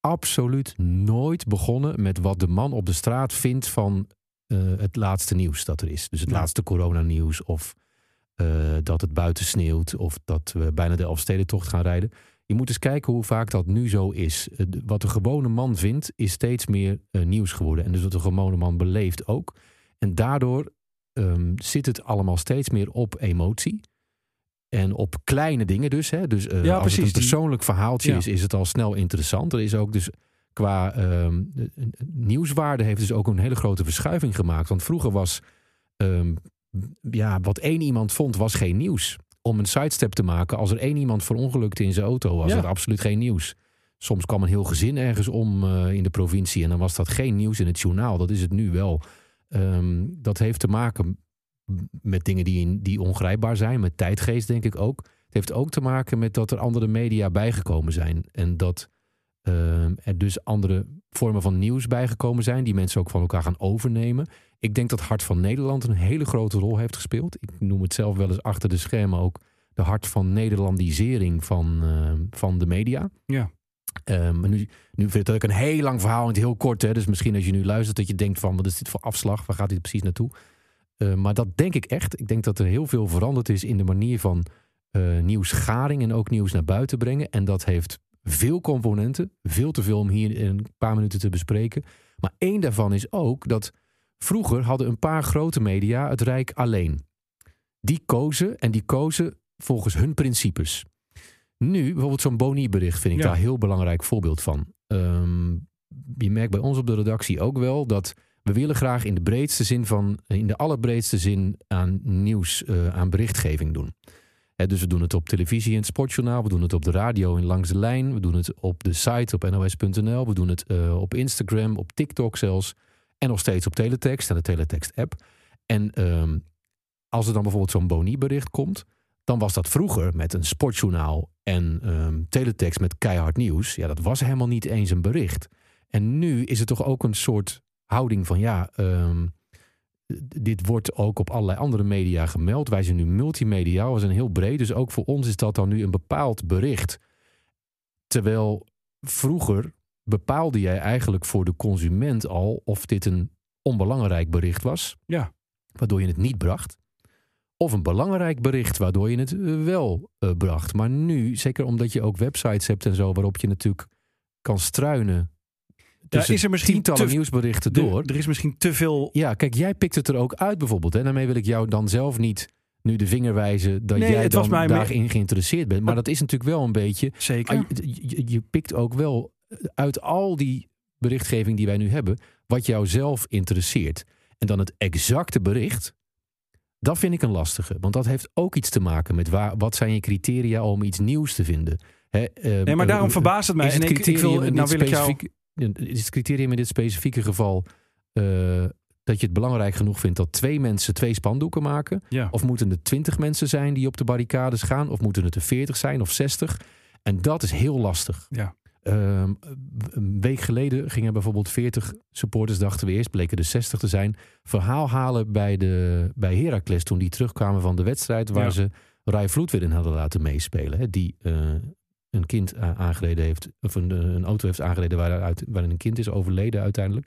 absoluut nooit begonnen met wat de man op de straat vindt van eh, het laatste nieuws dat er is. Dus het Ja. laatste coronanieuws of eh, dat het buiten sneeuwt of dat we bijna de Elfstedentocht gaan rijden. Je moet eens kijken hoe vaak dat nu zo is. Eh, Wat de gewone man vindt, is steeds meer eh, nieuws geworden. En dus wat de gewone man beleeft ook. En daardoor ehm, zit het allemaal steeds meer op emotie. En op kleine dingen dus. Hè? Dus eh, Ja, als het precies, een die- persoonlijk verhaaltje Ja. is, is het al snel interessant. Er is ook dus qua ehm, de- de- nieuwswaarde heeft dus ook een hele grote verschuiving gemaakt. Want vroeger was ehm, ja, wat één iemand vond, was geen nieuws. Om een sidestep te maken, als er één iemand verongelukte in zijn auto, was Ja. het absoluut geen nieuws. Soms kwam een heel gezin ergens om eh, in de provincie en dan was dat geen nieuws in het journaal. Dat is het nu wel. Ehm, dat heeft te maken met dingen die, die ongrijpbaar zijn, met tijdgeest denk ik ook. Het heeft ook te maken met dat er andere media bijgekomen zijn. En dat er dus andere vormen van nieuws bijgekomen zijn, die mensen ook van elkaar gaan overnemen. Ik denk dat Hart van Nederland een hele grote rol heeft gespeeld. Ik noem het zelf wel eens achter de schermen ook de hart van Nederlandisering van, eh, van de media. Ja. Eh, maar nu, nu vertel ik een heel lang verhaal en het heel kort. Hè, dus misschien als je nu luistert dat je denkt van wat is dit voor afslag? Waar gaat dit precies naartoe? Maar dat denk ik echt. Ik denk dat er heel veel veranderd is in de manier van eh nieuwsgaring en ook nieuws naar buiten brengen. En dat heeft veel componenten. Veel te veel om hier in een paar minuten te bespreken. Maar één daarvan is ook dat vroeger hadden een paar grote media het Rijk alleen. Die kozen en die kozen volgens hun principes. Nu, bijvoorbeeld zo'n Boni-bericht vind ik Ja. daar een heel belangrijk voorbeeld van. Ehm, je merkt bij ons op de redactie ook wel dat we willen graag in de breedste zin van, in de allerbreedste zin aan nieuws, eh, aan berichtgeving doen. Hè, dus we doen het op televisie in het sportjournaal, we doen het op de radio in Langs de Lijn, we doen het op de site op nos.nl, we doen het eh, op Instagram, op TikTok zelfs en nog steeds op teletext en de teletext app. En ehm, als er dan bijvoorbeeld zo'n Boni-bericht komt, dan was dat vroeger met een sportjournaal en ehm, teletext met keihard nieuws. Ja, dat was helemaal niet eens een bericht. En nu is het toch ook een soort houding van ja, ehm, dit wordt ook op allerlei andere media gemeld. Wij zijn nu multimediaal, we zijn heel breed. Dus ook voor ons is dat dan nu een bepaald bericht. Terwijl vroeger bepaalde jij eigenlijk voor de consument al of dit een onbelangrijk bericht was. Ja. Waardoor je het niet bracht. Of een belangrijk bericht waardoor je het eh, wel eh, bracht. Maar nu, zeker omdat je ook websites hebt en zo, waarop je natuurlijk kan struinen. Tussen is er misschien tientallen te- nieuwsberichten door. er is misschien te veel. Ja, kijk, jij pikt het er ook uit bijvoorbeeld. En daarmee wil ik jou dan zelf niet nu de vinger wijzen dat Nee, jij dan daarin geïnteresseerd bent. Maar dat is natuurlijk wel een beetje. Zeker. Ah, je, je, je pikt ook wel uit al die berichtgeving die wij nu hebben, wat jou zelf interesseert. En dan het exacte bericht, dat vind ik een lastige. Want dat heeft ook iets te maken met waar, wat zijn je criteria om iets nieuws te vinden. Hè, eh, nee, maar daarom eh, verbaast het mij. is het En ik, wil, nou wil ik jou. Is het criterium in dit specifieke geval eh, dat je het belangrijk genoeg vindt dat twee mensen twee spandoeken maken? Ja. Of moeten er twintig mensen zijn die op de barricades gaan? Of moeten het er veertig zijn of zestig? En dat is heel lastig. Ja. Ehm, een week geleden gingen bijvoorbeeld 40 supporters, dachten we eerst, bleken er 60 te zijn, verhaal halen bij, de, bij Heracles toen die terugkwamen van de wedstrijd waar Ja. ze Rai Vloed weer in hadden laten meespelen. Hè, die eh, een kind a- aangereden heeft, of een, eh, een auto heeft aangereden waarin een kind is overleden uiteindelijk.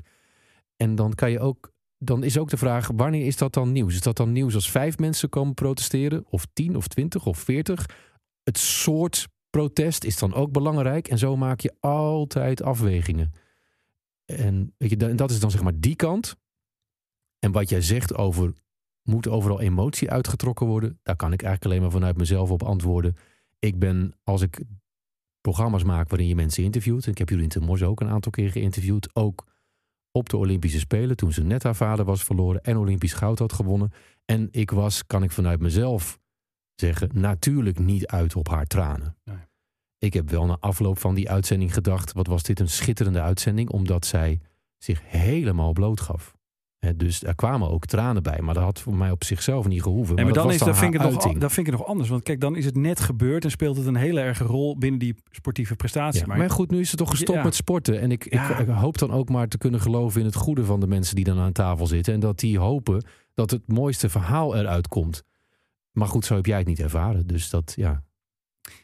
En dan kan je ook, dan is ook de vraag, wanneer is dat dan nieuws? Is dat dan nieuws als vijf mensen komen protesteren? Of tien of twintig of veertig? Het soort protest is dan ook belangrijk. En zo maak je altijd afwegingen. En weet je, da- dat is dan zeg maar die kant. En wat jij zegt over moet overal emotie uitgetrokken worden, daar kan ik eigenlijk alleen maar vanuit mezelf op antwoorden. Ik ben, als ik programma's maak waarin je mensen interviewt, en ik heb Jurien ten Mos ook een aantal keer geïnterviewd, ook op de Olympische Spelen, toen ze net haar vader was verloren en Olympisch goud had gewonnen. En ik was, kan ik vanuit mezelf zeggen natuurlijk niet uit op haar tranen. Nee. Ik heb wel na afloop van die uitzending gedacht: wat was dit een schitterende uitzending, omdat zij zich helemaal bloot gaf. Dus er kwamen ook tranen bij, maar dat had voor mij op zichzelf niet gehoeven. Nee, maar, dan, is, dat, vind ik het nog, vind ik het nog anders. Want kijk, dan is het net gebeurd en speelt het een hele erge rol binnen die sportieve prestatie. Ja, maar maar goed, nu is het toch gestopt Ja. met sporten. En ik, Ja. ik, ik hoop dan ook maar te kunnen geloven in het goede van de mensen die dan aan tafel zitten. En dat die hopen dat het mooiste verhaal eruit komt. Maar goed, zo heb jij het niet ervaren. Dus dat, ja.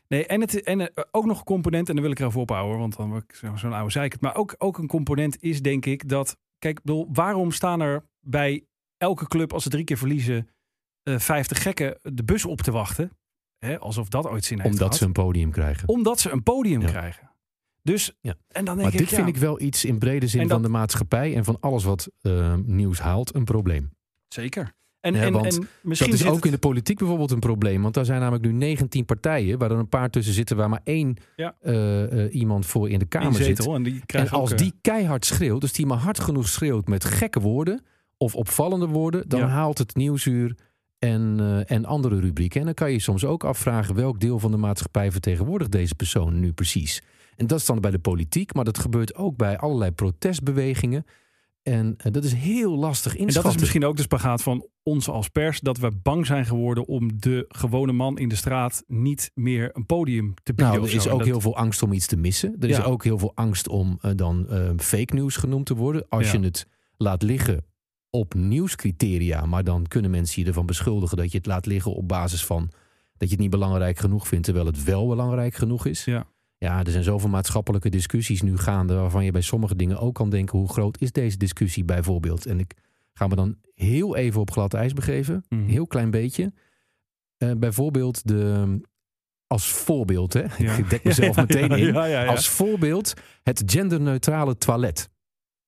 Nee, en, het, en eh, ook nog een component, en daar wil ik er even ophouden, want dan word ik zo- zo'n oude zeikert. Maar ook, ook een component is denk ik dat, kijk, bedoel, waarom staan er bij elke club als ze drie keer verliezen, eh 50 gekken de bus op te wachten? Hè, alsof dat ooit zin heeft Omdat gehad. ze een podium krijgen. Omdat ze een podium Ja. krijgen. Dus, Ja. en dan denk Maar ik, dit ja, vind ik wel iets in brede zin dat- van de maatschappij en van alles wat eh, nieuws haalt een probleem. zeker. En, Ja, en, want en misschien dat is ook het- in de politiek bijvoorbeeld een probleem. Want daar zijn namelijk nu 19 partijen, waar er een paar tussen zitten waar maar één Ja. eh, eh, iemand voor in de Kamer zit. en die En als ook, eh, die keihard schreeuwt, dus die maar hard genoeg schreeuwt met gekke woorden of opvallende woorden, dan Ja. haalt het nieuwsuur en, en andere rubrieken. En dan kan je soms ook afvragen welk deel van de maatschappij vertegenwoordigt deze persoon nu precies. En dat is dan bij de politiek, maar dat gebeurt ook bij allerlei protestbewegingen. En eh, dat is heel lastig En dat is misschien ook de spagaat van ons als pers. Dat we bang zijn geworden om de gewone man in de straat niet meer een podium te bieden. Nou, er is ook Dat- heel veel angst om iets te missen. Er is ook heel veel angst om eh, dan eh, fake news genoemd te worden. Als Ja. je het laat liggen op nieuwscriteria, maar dan kunnen mensen je ervan beschuldigen dat je het laat liggen op basis van dat je het niet belangrijk genoeg vindt, terwijl het wel belangrijk genoeg is. Ja. Ja, er zijn zoveel maatschappelijke discussies nu gaande waarvan je bij sommige dingen ook kan denken hoe groot is deze discussie bijvoorbeeld. En ik ga me dan heel even op glad ijs begeven, Mhm. heel klein beetje. Eh, bijvoorbeeld de, als voorbeeld, hè? Ja. ik dek mezelf meteen in. Ja. Als voorbeeld het genderneutrale toilet.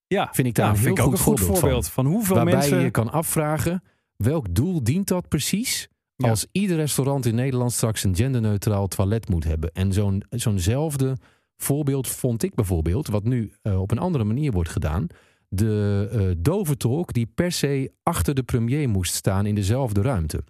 ja. Vind ik daar een heel vind ik ook goed, een goed voorbeeld, voorbeeld van, hoeveel Waarbij mensen. je kan afvragen, welk doel dient dat precies? Als ieder restaurant in Nederland straks een genderneutraal toilet moet hebben. En zo'n, zo'nzelfde voorbeeld vond ik bijvoorbeeld, wat nu eh, op een andere manier wordt gedaan. De eh doventolk die per se achter de premier moest staan in dezelfde ruimte.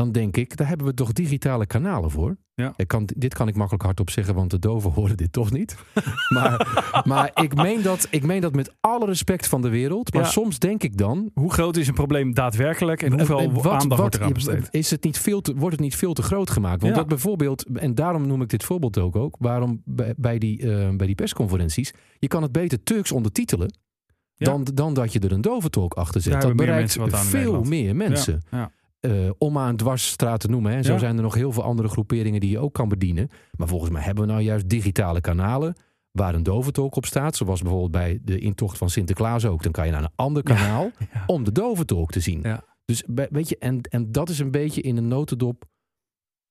Dan denk ik, daar hebben we toch digitale kanalen voor. Ja. Ik kan, dit kan ik makkelijk hardop zeggen, want de doven horen dit toch niet. maar maar ik, meen dat, ik meen dat met alle respect van de wereld. Maar Ja. soms denk ik dan, Hoe groot is een probleem daadwerkelijk en hoeveel en aandacht wordt eraan besteed? is het niet veel te, wordt het niet veel te groot gemaakt? Want Ja. dat bijvoorbeeld, en daarom noem ik dit voorbeeld ook, ook waarom bij, bij, die, eh, bij die persconferenties, je kan het beter Turks ondertitelen Ja. dan, dan dat je er een doventolk achter zet. Daar dat meer bereikt wat veel meer mensen. Ja. Eh, om een dwarsstraat te noemen. Hè. Zo Ja. zijn er nog heel veel andere groeperingen die je ook kan bedienen. Maar volgens mij hebben we nou juist digitale kanalen waar een doventolk op staat. Zoals bijvoorbeeld bij de intocht van Sinterklaas ook. Dan kan je naar een ander kanaal Ja. om de doventolk te zien. Ja. Dus weet je, en, en dat is een beetje in een notendop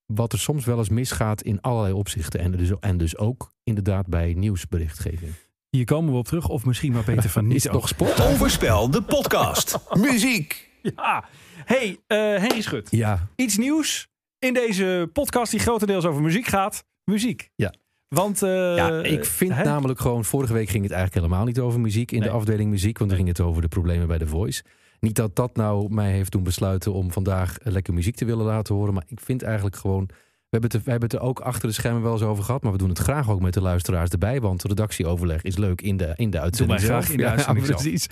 wat er soms wel eens misgaat in allerlei opzichten. En dus, en dus ook inderdaad bij nieuwsberichtgeving. Hier komen we op terug, of misschien maar beter van Is niet. het nog sport? Overspel, de podcast. Muziek. Ja. Hey, eh, Henry Schut. Ja, Iets nieuws in deze podcast die grotendeels over muziek gaat. Muziek. Ja. Want eh, ja, ik vind hè? namelijk gewoon, vorige week ging het eigenlijk helemaal niet over muziek in Nee. de afdeling muziek, want dan ging het over de problemen bij The Voice. Niet dat dat nou mij heeft doen besluiten om vandaag lekker muziek te willen laten horen, maar ik vind eigenlijk gewoon, hebben, het we hebben het er ook achter de schermen wel eens over gehad, maar we doen het graag ook met de luisteraars erbij, want redactieoverleg is leuk in de, in de uitzending wij graag in de Ja, uitzending precies.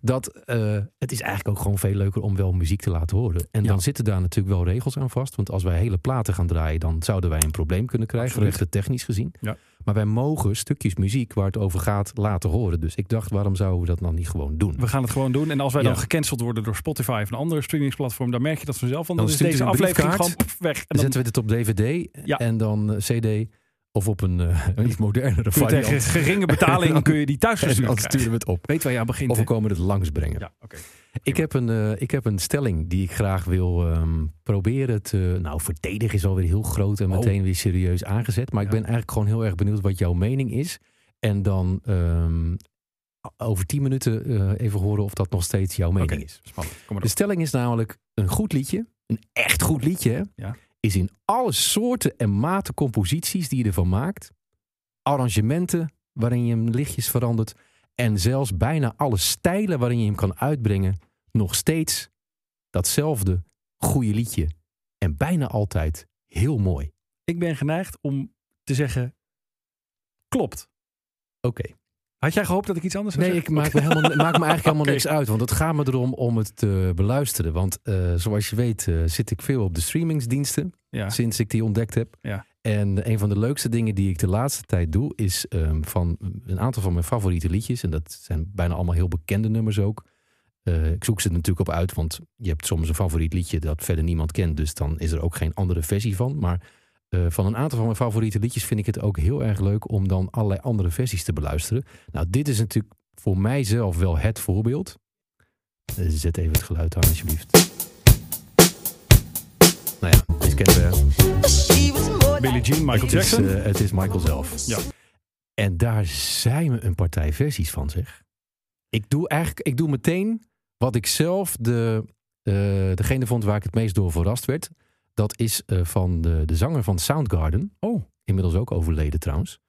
Dat, eh, het is eigenlijk ook gewoon veel leuker om wel muziek te laten horen. En Ja. dan zitten daar natuurlijk wel regels aan vast, want als wij hele platen gaan draaien, dan zouden wij een probleem kunnen krijgen, rechten technisch gezien. Ja. Maar wij mogen stukjes muziek waar het over gaat laten horen. Dus ik dacht, waarom zouden we dat dan niet gewoon doen? We gaan het gewoon doen. En als wij Ja. dan gecanceld worden door Spotify of een andere streamingsplatform, dan merk je dat vanzelf. Want Dan dan is deze aflevering gewoon weg. En Dan zetten we dit op DVD Ja. en dan eh, CD of op een, een iets modernere je tegen variant. geringe betaling kun je die thuis En versturen. dan sturen we het op. Weet waar je aan begint. Of we komen het langsbrengen. Ja, oké. Ik heb, een, eh, ik heb een stelling die ik graag wil ehm, proberen te... Nou, verdedigen is alweer heel groot en Oh. meteen weer serieus aangezet. Maar ik ben eigenlijk gewoon heel erg benieuwd wat jouw mening is. En dan ehm, over tien minuten eh, even horen of dat nog steeds jouw mening is. Spannend. Kom maar De stelling is namelijk, een goed liedje, een echt goed liedje, hè, Ja. Is in alle soorten en maten composities die je ervan maakt, arrangementen waarin je hem lichtjes verandert en zelfs bijna alle stijlen waarin je hem kan uitbrengen, nog steeds datzelfde goede liedje. En bijna altijd heel mooi. Ik ben geneigd om te zeggen, klopt. Oké. Had jij gehoopt dat ik iets anders zou Nee, ik zeggen? maak me, helemaal, maak me eigenlijk helemaal niks uit. Want het gaat me erom om het te beluisteren. Want eh, zoals je weet eh, zit ik veel op de streamingsdiensten. Ja. Sinds ik die ontdekt heb. Ja. En een van de leukste dingen die ik de laatste tijd doe... is ehm, van een aantal van mijn favoriete liedjes. En dat zijn bijna allemaal heel bekende nummers ook. Eh, ik zoek ze er natuurlijk op uit. Want je hebt soms een favoriet liedje dat verder niemand kent. Dus dan is er ook geen andere versie van. Maar eh, van een aantal van mijn favoriete liedjes vind ik het ook heel erg leuk om dan allerlei andere versies te beluisteren. Nou, dit is natuurlijk voor mijzelf wel het voorbeeld. Eh, zet even het geluid aan, alsjeblieft. Nou ja, dit kennen we. Billie Jean, Michael het Jackson. Is, eh, het is Michael zelf. Ja. En daar zijn we een partij versies van, zeg. Ik doe eigenlijk, ik doe meteen wat ik zelf de, degene vond waar ik het meest door verrast werd. Dat is eh, van de, de zanger van Soundgarden. Oh. Inmiddels ook overleden trouwens.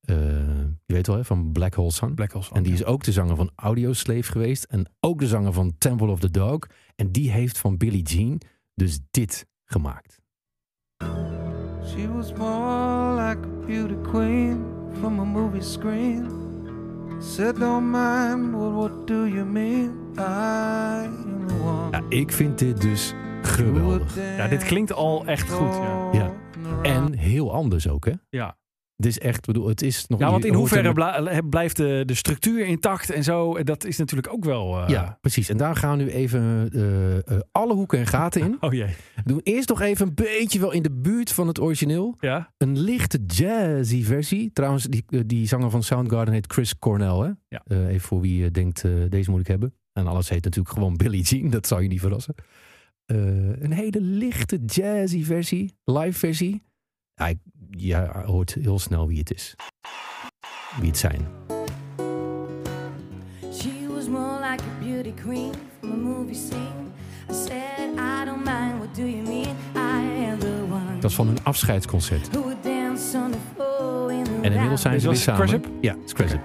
Eh, je weet wel, hè, van Black Hole Sun. Black Holes. En die is ook de zanger van Audioslave geweest. En ook de zanger van Temple of the Dog. En die heeft van Billie Jean dus dit gemaakt. She was more like a beauty queen from a movie screen. Said, don't mind, what do you mean? I am the one. Ja, ik vind dit dus geweldig. Ja, dit klinkt al echt goed. Ja. Ja. En heel anders ook, hè? Ja. Het is echt, bedoel, het is nog Ja, want in hoeverre blijft de, de structuur intact en zo? En Dat is natuurlijk ook wel... eh, Ja, precies. En daar gaan we nu even eh, eh, alle hoeken en gaten in. Oh jee. We doen eerst nog even een beetje wel in de buurt van het origineel. Ja? Een lichte jazzy versie. Trouwens, die, eh, die zanger van Soundgarden heet Chris Cornell. Hè? Ja. Eh, even voor wie eh, denkt, eh, deze moet ik hebben. En alles heet natuurlijk gewoon Billie Jean. Dat zou je niet verrassen. Eh, een hele lichte jazzy versie. Live versie. Ja, ik- je hoort heel snel wie het is. Wie het zijn. She was more like a beauty queen from a movie scene. I said, I don't mind, what do you mean? I am the one Dat is van hun afscheidsconcert. who would dance on the floor in the En inmiddels zijn ze weer samen. Ja, one.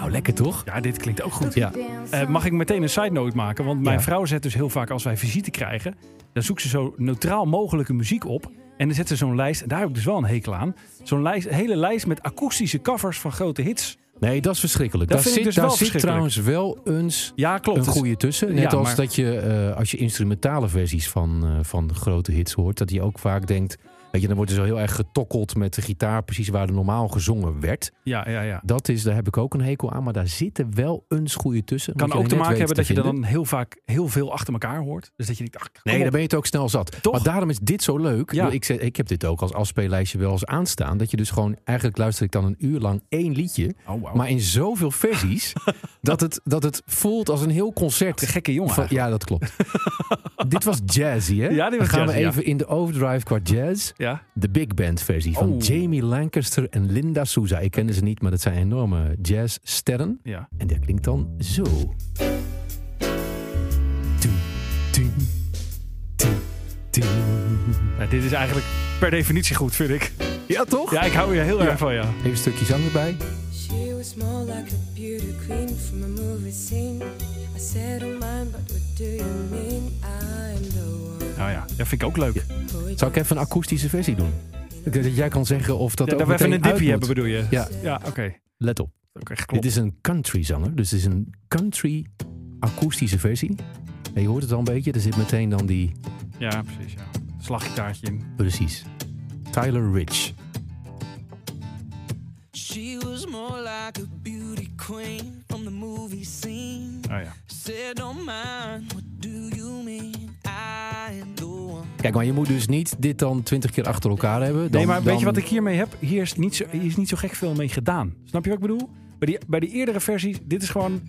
Nou, lekker toch? Ja, dit klinkt ook goed. Ja. Eh, mag ik meteen een side note maken? Want mijn Ja. vrouw zet dus heel vaak als wij visite krijgen... dan zoekt ze zo neutraal mogelijke muziek op... En dan zet ze zo'n lijst, en daar heb ik dus wel een hekel aan. Zo'n lijst, een hele lijst met akoestische covers van grote hits. Nee, dat is verschrikkelijk. Dat daar vind ik zit, dus daar wel zit verschrikkelijk. trouwens wel eens Ja, klopt. een goede tussen. Net Ja, als maar- dat je, eh, als je instrumentale versies van, eh, van grote hits hoort, dat je ook vaak denkt, weet je, dan wordt er zo heel erg getokkeld met de gitaar, precies waar er normaal gezongen werd. Ja, ja, ja. Dat is, daar heb ik ook een hekel aan, maar daar zitten wel eens goede tussen. Kan ook te maken hebben dat je dan heel vaak heel veel achter elkaar hoort. Dus dat je denkt, ach, Nee, op. dan ben je het ook snel zat. Toch? Maar daarom is dit zo leuk. Ja. Ik, ik heb dit ook als afspeellijstje wel eens aanstaan. Dat je dus gewoon, eigenlijk luister ik dan een uur lang één liedje. Oh, wauw. Maar in zoveel versies dat, het, dat het voelt als een heel concert. Een gekke jongen Van- ja, dat klopt. dit was jazzy, hè? Ja, dit was Dan gaan jazzy, we ja. even in de overdrive qua jazz. Ja? De big band versie van Oh. Jamie Lancaster en Linda Souza. Ik kende ze niet, maar dat zijn enorme jazzsterren. Ja. En dat klinkt dan zo. Nou, dit is eigenlijk per definitie goed, vind ik. Ja, toch? Ja, ik hou er heel Ja. erg van, ja. Even een stukje zang erbij. She was more like a beauty queen from a movie scene. I said, oh mine, but what do you mean? I am the one. Nou ja, dat vind ik ook leuk. Zou ik even een akoestische versie doen? Dat jij kan zeggen of dat Ja, ook dat we even een moet. hebben, bedoel je? Ja, Ja, oké. let op. Klopt. Dit is een country zanger, dus het is een country akoestische versie. En je hoort het al een beetje, er zit meteen dan die, Ja, precies, ja. Slaggitaartje in. precies, Tyler Rich. She was more like a beauty queen from the movie scene. Oh ja. Said, don't mind, Kijk, maar je moet dus niet dit dan twintig keer achter elkaar hebben. Dan, nee, maar weet je wat ik hiermee heb? Hier is, niet zo, hier is niet zo gek veel mee gedaan. Snap je wat ik bedoel? Bij die, bij die eerdere versies, dit is gewoon een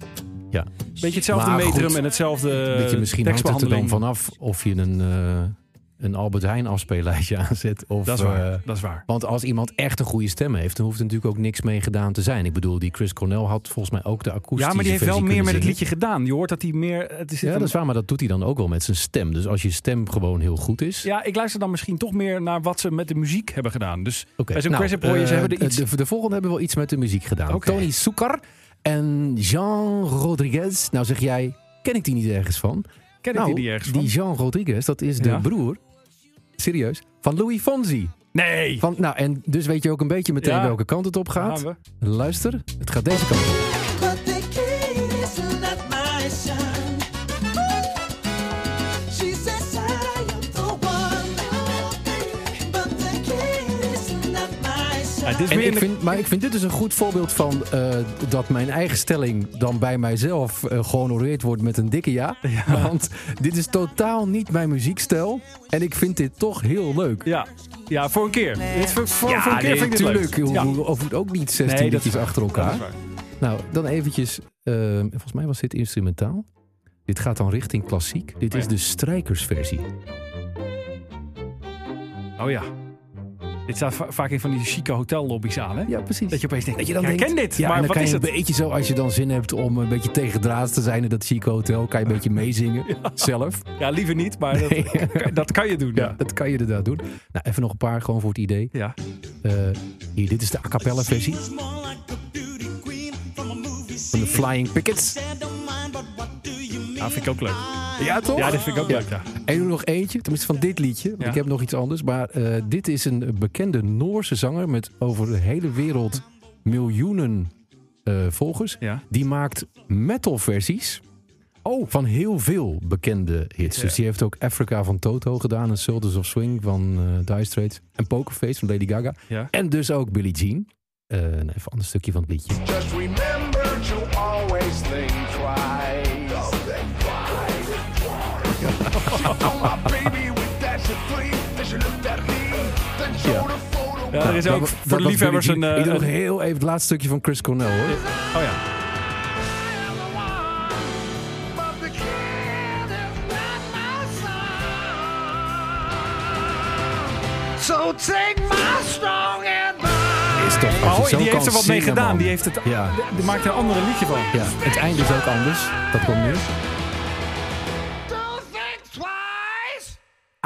Ja, beetje hetzelfde metrum en hetzelfde weet je, misschien hangt het er dan vanaf of je een, eh, een Albert Heijn afspeellijstje aanzet. Of, Dat is waar, eh, dat is waar. want als iemand echt een goede stem heeft, dan hoeft er natuurlijk ook niks mee gedaan te zijn. Ik bedoel, die Chris Cornell had volgens mij ook de akoestische Ja, maar die heeft wel meer met het liedje gedaan. Je hoort dat hij meer... Het is Ja, dat is waar, maar dat doet hij dan ook wel met zijn stem. Dus als je stem gewoon heel goed is. Ja, ik luister dan misschien toch meer naar wat ze met de muziek hebben gedaan. Dus Oké, bij zo'n nou, eh, hebben er iets... De, de volgende hebben wel iets met de muziek gedaan. Tony Soukar en Jean Rodriguez. Nou zeg jij, ken ik die niet ergens van? Ken ik Nou, die niet ergens van? die Jean Rodriguez, dat is de Ja. broer, serieus, van Louis Fonsi. Nee! Van, nou, en dus weet je ook een beetje meteen Ja. welke kant het op gaat. Gaan we. Luister, het gaat deze kant op. dit is En meer ik vind, maar ik vind dit dus een goed voorbeeld van eh, dat mijn eigen stelling dan bij mijzelf eh, gehonoreerd wordt met een dikke ja. Want dit is totaal niet mijn muziekstijl. En ik vind dit toch heel leuk. Ja. ja, voor een keer. Voor, voor, voor een keer nee, vind ik dit tuurlijk. leuk. Je Ja. ook niet 16 Nee, liedjes achter elkaar. Nou, dan eventjes. eh, volgens mij was dit instrumentaal. Dit gaat dan richting klassiek. Dit Oh is ja. de strijkersversie. Oh ja. Dit staat va- vaak in van die chique hotellobby's aan, hè? Ja, precies. Dat je opeens denkt, Dat je dan ik herken denkt, dit, Ja, maar dan wat kan is je het? een beetje zo, als je dan zin hebt om een beetje tegendraads te zijn in dat chique hotel, kan je een beetje meezingen zelf. Ja, liever niet, maar dat, Nee. kan- dat kan je doen. Ja, Ja. dat kan je inderdaad doen. Nou, even nog een paar gewoon voor het idee. ja. Eh, hier, dit is de a cappella versie. Van de Flying Pickets. Ja, vind ik ook leuk. Ja, toch? Ja, dit vind ik ook Ja. leuk, ja. En doe nog eentje, tenminste van dit liedje. want Ja. Ik heb nog iets anders. Maar eh, dit is een bekende Noorse zanger met over de hele wereld miljoenen eh, volgers. Ja. Die maakt metal versies oh. van heel veel bekende hits. Ja. Dus die heeft ook Africa van Toto gedaan. En Sultans of Swing van eh Dire Straits. En Pokerface van Lady Gaga. Ja. En dus ook Billie Jean. Eh, even een ander stukje van het liedje. Ja, er is ook Dat- voor dat de liefhebbers een... Eh, Ik doe nog een- heel even het laatste stukje van Chris Cornell hoor. Oh ja. So take my strong advice. Is toch, als zo die heeft er wat mee gedaan. man. Die, heeft het, Ja. die, die maakt er een andere liedje van. Ja, het einde is ook anders. Dat komt nu.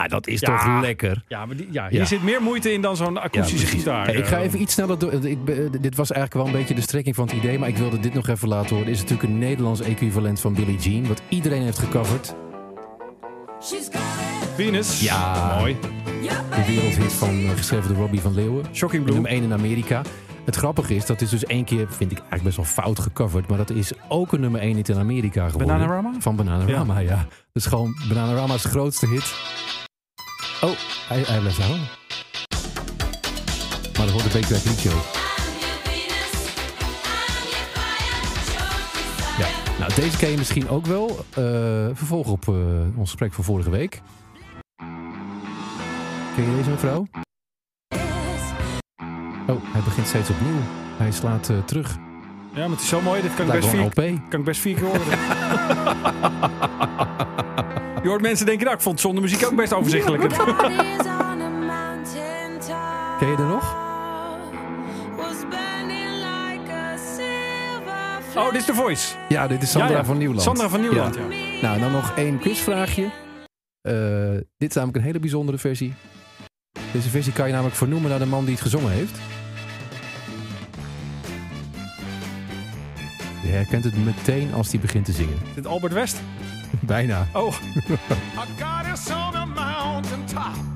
Dat is Ja. toch lekker. Ja, maar die, ja, hier Ja. zit meer moeite in dan zo'n akoestische gitaar. Hey, ik ga eh. even iets sneller door. Ik, be- dit was eigenlijk wel een beetje de strekking van het idee, maar ik wilde dit nog even laten horen. Dit is natuurlijk een Nederlands equivalent van Billie Jean, wat iedereen heeft gecoverd. Venus. Ja. Mooi. De wereldhit van, eh, geschreven door Robbie van Leeuwen. Shocking Blue. Nummer 1 in Amerika. Het grappige is, dat is dus één keer, vind ik eigenlijk best wel fout gecoverd, maar dat is ook een nummer 1 hit in Amerika geworden. Bananarama? Van Bananarama, ja. Dat is gewoon Bananarama's grootste hit. Oh, hij, hij blijft houden. Maar dat hoort een beetje bij het liedje ook. Ja, nou deze ken je misschien ook wel. Eh, vervolg op eh, ons gesprek van vorige week. Ken je deze mevrouw? Oh, hij begint steeds opnieuw. Hij slaat eh, terug. Ja, maar het is zo mooi. Dit kan ik, best vier, kan ik best vier keer horen. Je hoort mensen denken, nou, ik vond zonder muziek ook best overzichtelijk. Ken je er nog? Oh, dit is The Voice. Ja, dit is Sandra Ja, ja. van Nieuwland. Sandra van Nieuwland, ja. Nou, dan nog één quizvraagje. Eh, dit is namelijk een hele bijzondere versie. Deze versie kan je namelijk vernoemen naar de man die het gezongen heeft. Je herkent het meteen als hij begint te zingen. Is dit Albert West? Bijna. Oh, I got us on a mountain top.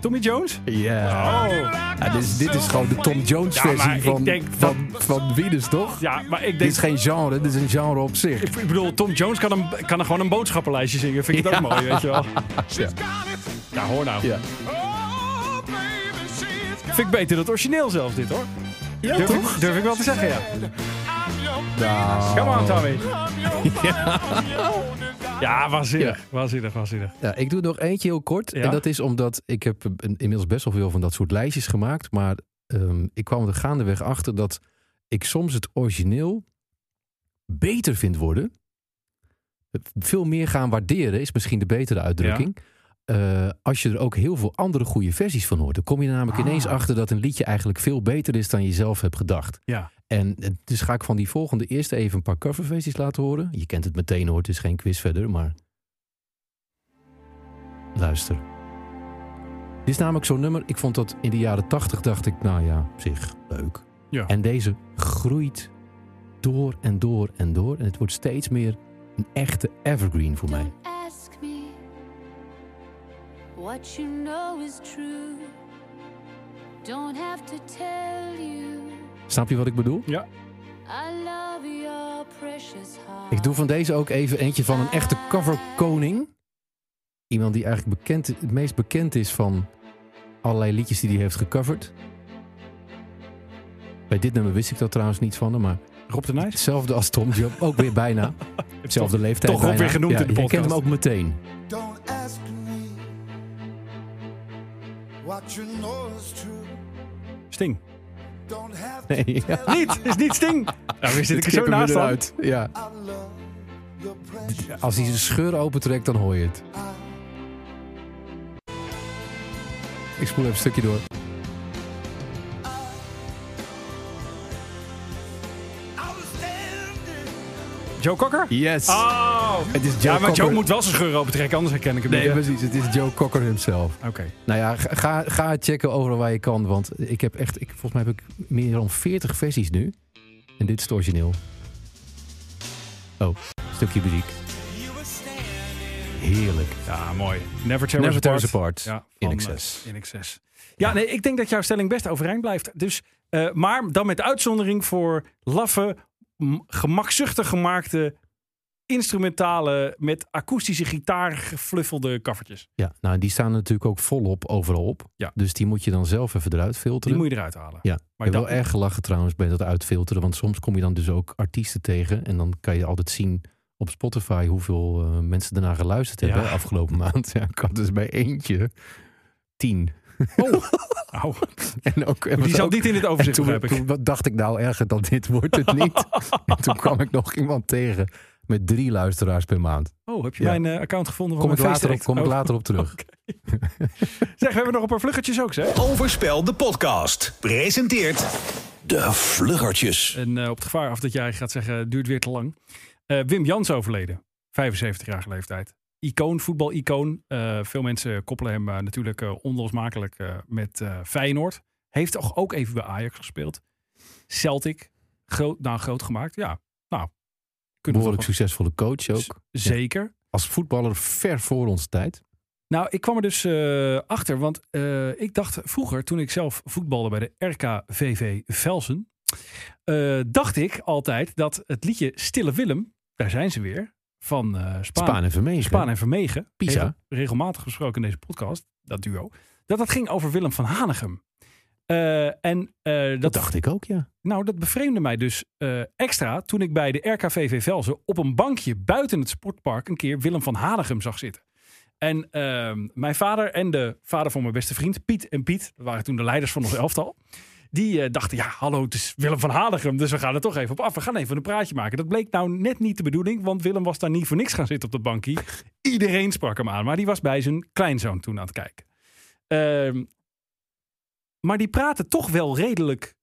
Tommy Jones? Ja. Oh. Ja, dit, is, dit is gewoon de Tom Jones Ja, versie van, denk van, van Venus, toch? Ja, maar ik Dit denk... is geen genre, dit is een genre op zich. Ik bedoel, Tom Jones kan, een, kan er gewoon een boodschappenlijstje zingen. Vind ik het ook mooi, weet je wel. Ja, hoor nou. Ja. She's got Vind ik beter dan het origineel zelfs, dit hoor. Ja, durf, toch? Ik, durf ik wel te zeggen, ja. Nou. Come on, Tommy. I'm I'm your Ja, waanzinnig. Waanzinnig, waanzinnig. Ja, ik doe nog eentje heel kort. Ja? En dat is omdat ik heb een- inmiddels best wel veel van dat soort lijstjes gemaakt. Maar ehm, ik kwam er gaandeweg achter dat ik soms het origineel beter vind worden. Veel meer gaan waarderen is misschien de betere uitdrukking. Eh, als je er ook heel veel andere goede versies van hoort. Dan kom je er namelijk Ah. ineens achter dat een liedje eigenlijk veel beter is dan je zelf hebt gedacht. Ja. En eh, dus ga ik van die volgende eerst even een paar coverversies laten horen. Je kent het meteen hoor, het is geen quiz verder, maar... Luister. Dit is namelijk zo'n nummer, ik vond dat in de jaren tachtig dacht ik, nou ja, op zich leuk. Ja. En deze groeit door en door en door. En het wordt steeds meer een echte evergreen voor mij. What you know is true. Don't have to tell you. Snap je wat ik bedoel? Ja. I love your precious heart. Ik doe van deze ook even eentje van een echte coverkoning. Iemand die eigenlijk bekend, het meest bekend is van allerlei liedjes die hij heeft gecoverd. Bij dit nummer wist ik dat trouwens niet van hem, maar Rob de Nijs? hetzelfde als Tom Job, ook weer bijna. Hetzelfde leeftijd toch ook bijna. weer genoemd Ja, in de Je kent hem podcast. ook meteen. Sting. Nee, ja. Niet, is niet Sting. Nou, weer zit ik er zo we naast eruit. Ja. Als hij zijn scheur opentrekt, dan hoor je het. Ik spoel even een stukje door. Joe Cocker? Yes. Oh! Het is Joe ja, maar Joe moet wel zijn scheur open trekken, anders herken ik hem Nee, niet. hè? precies. Het is Joe Cocker himself. Oké. Nou ja, ga- ga, checken overal waar je kan. Want ik heb echt, ik, volgens mij heb ik meer dan 40 versies nu. En dit is het origineel. Oh, stukje muziek. Heerlijk. Ja, mooi. Never Tear Never Apart. Apart. Ja, In excess. eh, in excess. Ja, nee, ik denk dat jouw stelling best overeind blijft. Dus, eh, maar dan met uitzondering voor laffe, gemakzuchtig gemaakte instrumentale met akoestische gitaar gefluffelde covertjes. Ja, nou die staan natuurlijk ook volop overal op. Ja. Dus die moet je dan zelf even eruit Die filteren. moet je eruit halen. Ja, Maar ik heb wel erg gelachen trouwens bij dat uitfilteren. Want soms kom je dan dus ook artiesten tegen. En dan kan je altijd zien op Spotify hoeveel eh, mensen daarna geluisterd hebben Ja. afgelopen maand. Ja, ik had dus bij eentje tien. Au. En ook, en Die zat ook- niet in het en overzicht, toen, ik. toen dacht ik nou erger dan dit wordt het niet. en toen kwam ik nog iemand tegen met drie luisteraars per maand. Oh, heb je Ja. mijn eh, account gevonden van Kom ik, later op, kom ik Oh. later op terug. Zeg, we hebben nog een paar vluggetjes ook, zeg. Overspel de podcast. Presenteert De Vluggertjes. En eh, op het gevaar af dat jij gaat zeggen, het duurt weer te lang. Eh, Wim Jans overleden. 75-jarige leeftijd. Icoon, voetbal-icoon. Eh, veel mensen koppelen hem eh, natuurlijk eh, onlosmakelijk met Feyenoord. Heeft toch ook even bij Ajax gespeeld. Celtic. Groot, nou, groot gemaakt. Ja, nou. Behoorlijk succesvolle coach ook. Zeker. Als voetballer ver voor onze tijd. Nou, ik kwam er dus achter, want ik dacht vroeger, toen ik zelf voetbalde bij de RKVV Velsen, dacht ik altijd dat het liedje Stille Willem, daar zijn ze weer, van eh Spaan, Spaan en Vermegen. Spaan en Vermegen, Pisa. regel- regelmatig gesproken in deze podcast, dat duo, dat dat ging over Willem van Hanegem. Eh, en eh, dat, Dat dacht ik ook, ja. nou, dat bevreemde mij dus extra toen ik bij de RKVV Velzen op een bankje buiten het sportpark een keer Willem van Hanegem zag zitten. En ehm, mijn vader en de vader van mijn beste vriend, Piet en Piet, waren toen de leiders van ons elftal. Die eh, dachten, ja, hallo, het is Willem van Hanegem, dus we gaan er toch even op af. We gaan even een praatje maken. Dat bleek nou net niet de bedoeling, want Willem was daar niet voor niks gaan zitten op dat bankje. Iedereen sprak hem aan, maar die was bij zijn kleinzoon toen aan het kijken. Ehm, maar die praten toch wel redelijk